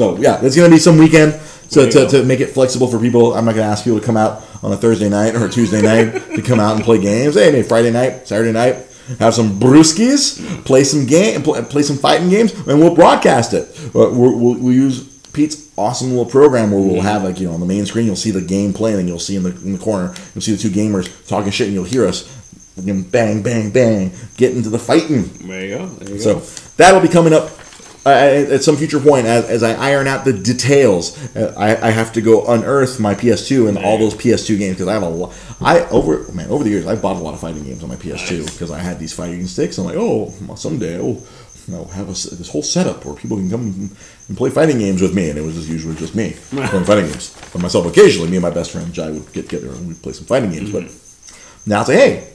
So yeah, it's gonna be some weekend. So to, to make it flexible for people, I'm not gonna ask people to come out on a Thursday night or a Tuesday night to come out and play games. Hey, maybe Friday night, Saturday night, have some brewskis, play some game, play, play some fighting games, and we'll broadcast it. We'll, we'll, we'll use Pete's awesome little program where we'll have like you know on the main screen you'll see the game playing and you'll see in the in the corner you'll see the two gamers talking shit and you'll hear us bang bang bang get into the fighting. There you go. There you So go. that'll be coming up at some future point as, as I iron out the details. Uh, I, I have to go unearth my PS2 and all those PS2 games because I have a lot. I over man over the years I bought a lot of fighting games on my PS2 because I had these fighting sticks. I'm like, oh, someday I'll, I'll have a this whole setup where people can come and play fighting games with me, and it was just usually just me playing fighting games by myself. Occasionally, me and my best friend Jai would get together and we'd play some fighting games, but. Now it's like, hey,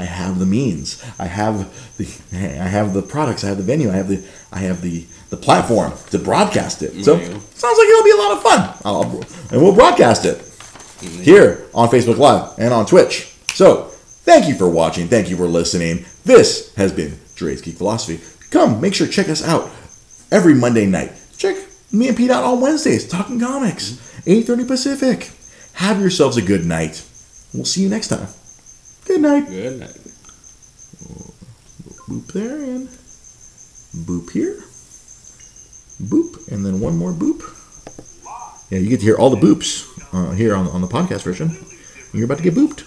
I have the means. I have the I have the products. I have the venue. I have the I have the the platform to broadcast it. So There sounds like it'll be a lot of fun. I'll, and we'll broadcast it mm-hmm. here on Facebook Live and on Twitch. So thank you for watching. Thank you for listening. This has been Dre's Geek Philosophy. Come, make sure to check us out every Monday night. Check me and Pete out on Wednesdays, talking comics, 8.30 Pacific. Have yourselves a good night. We'll see you next time. Good night. Good night. Boop there and boop here. Boop. And then one more boop. Yeah, you get to hear all the boops uh, here on, on the podcast version. You're about to get booped.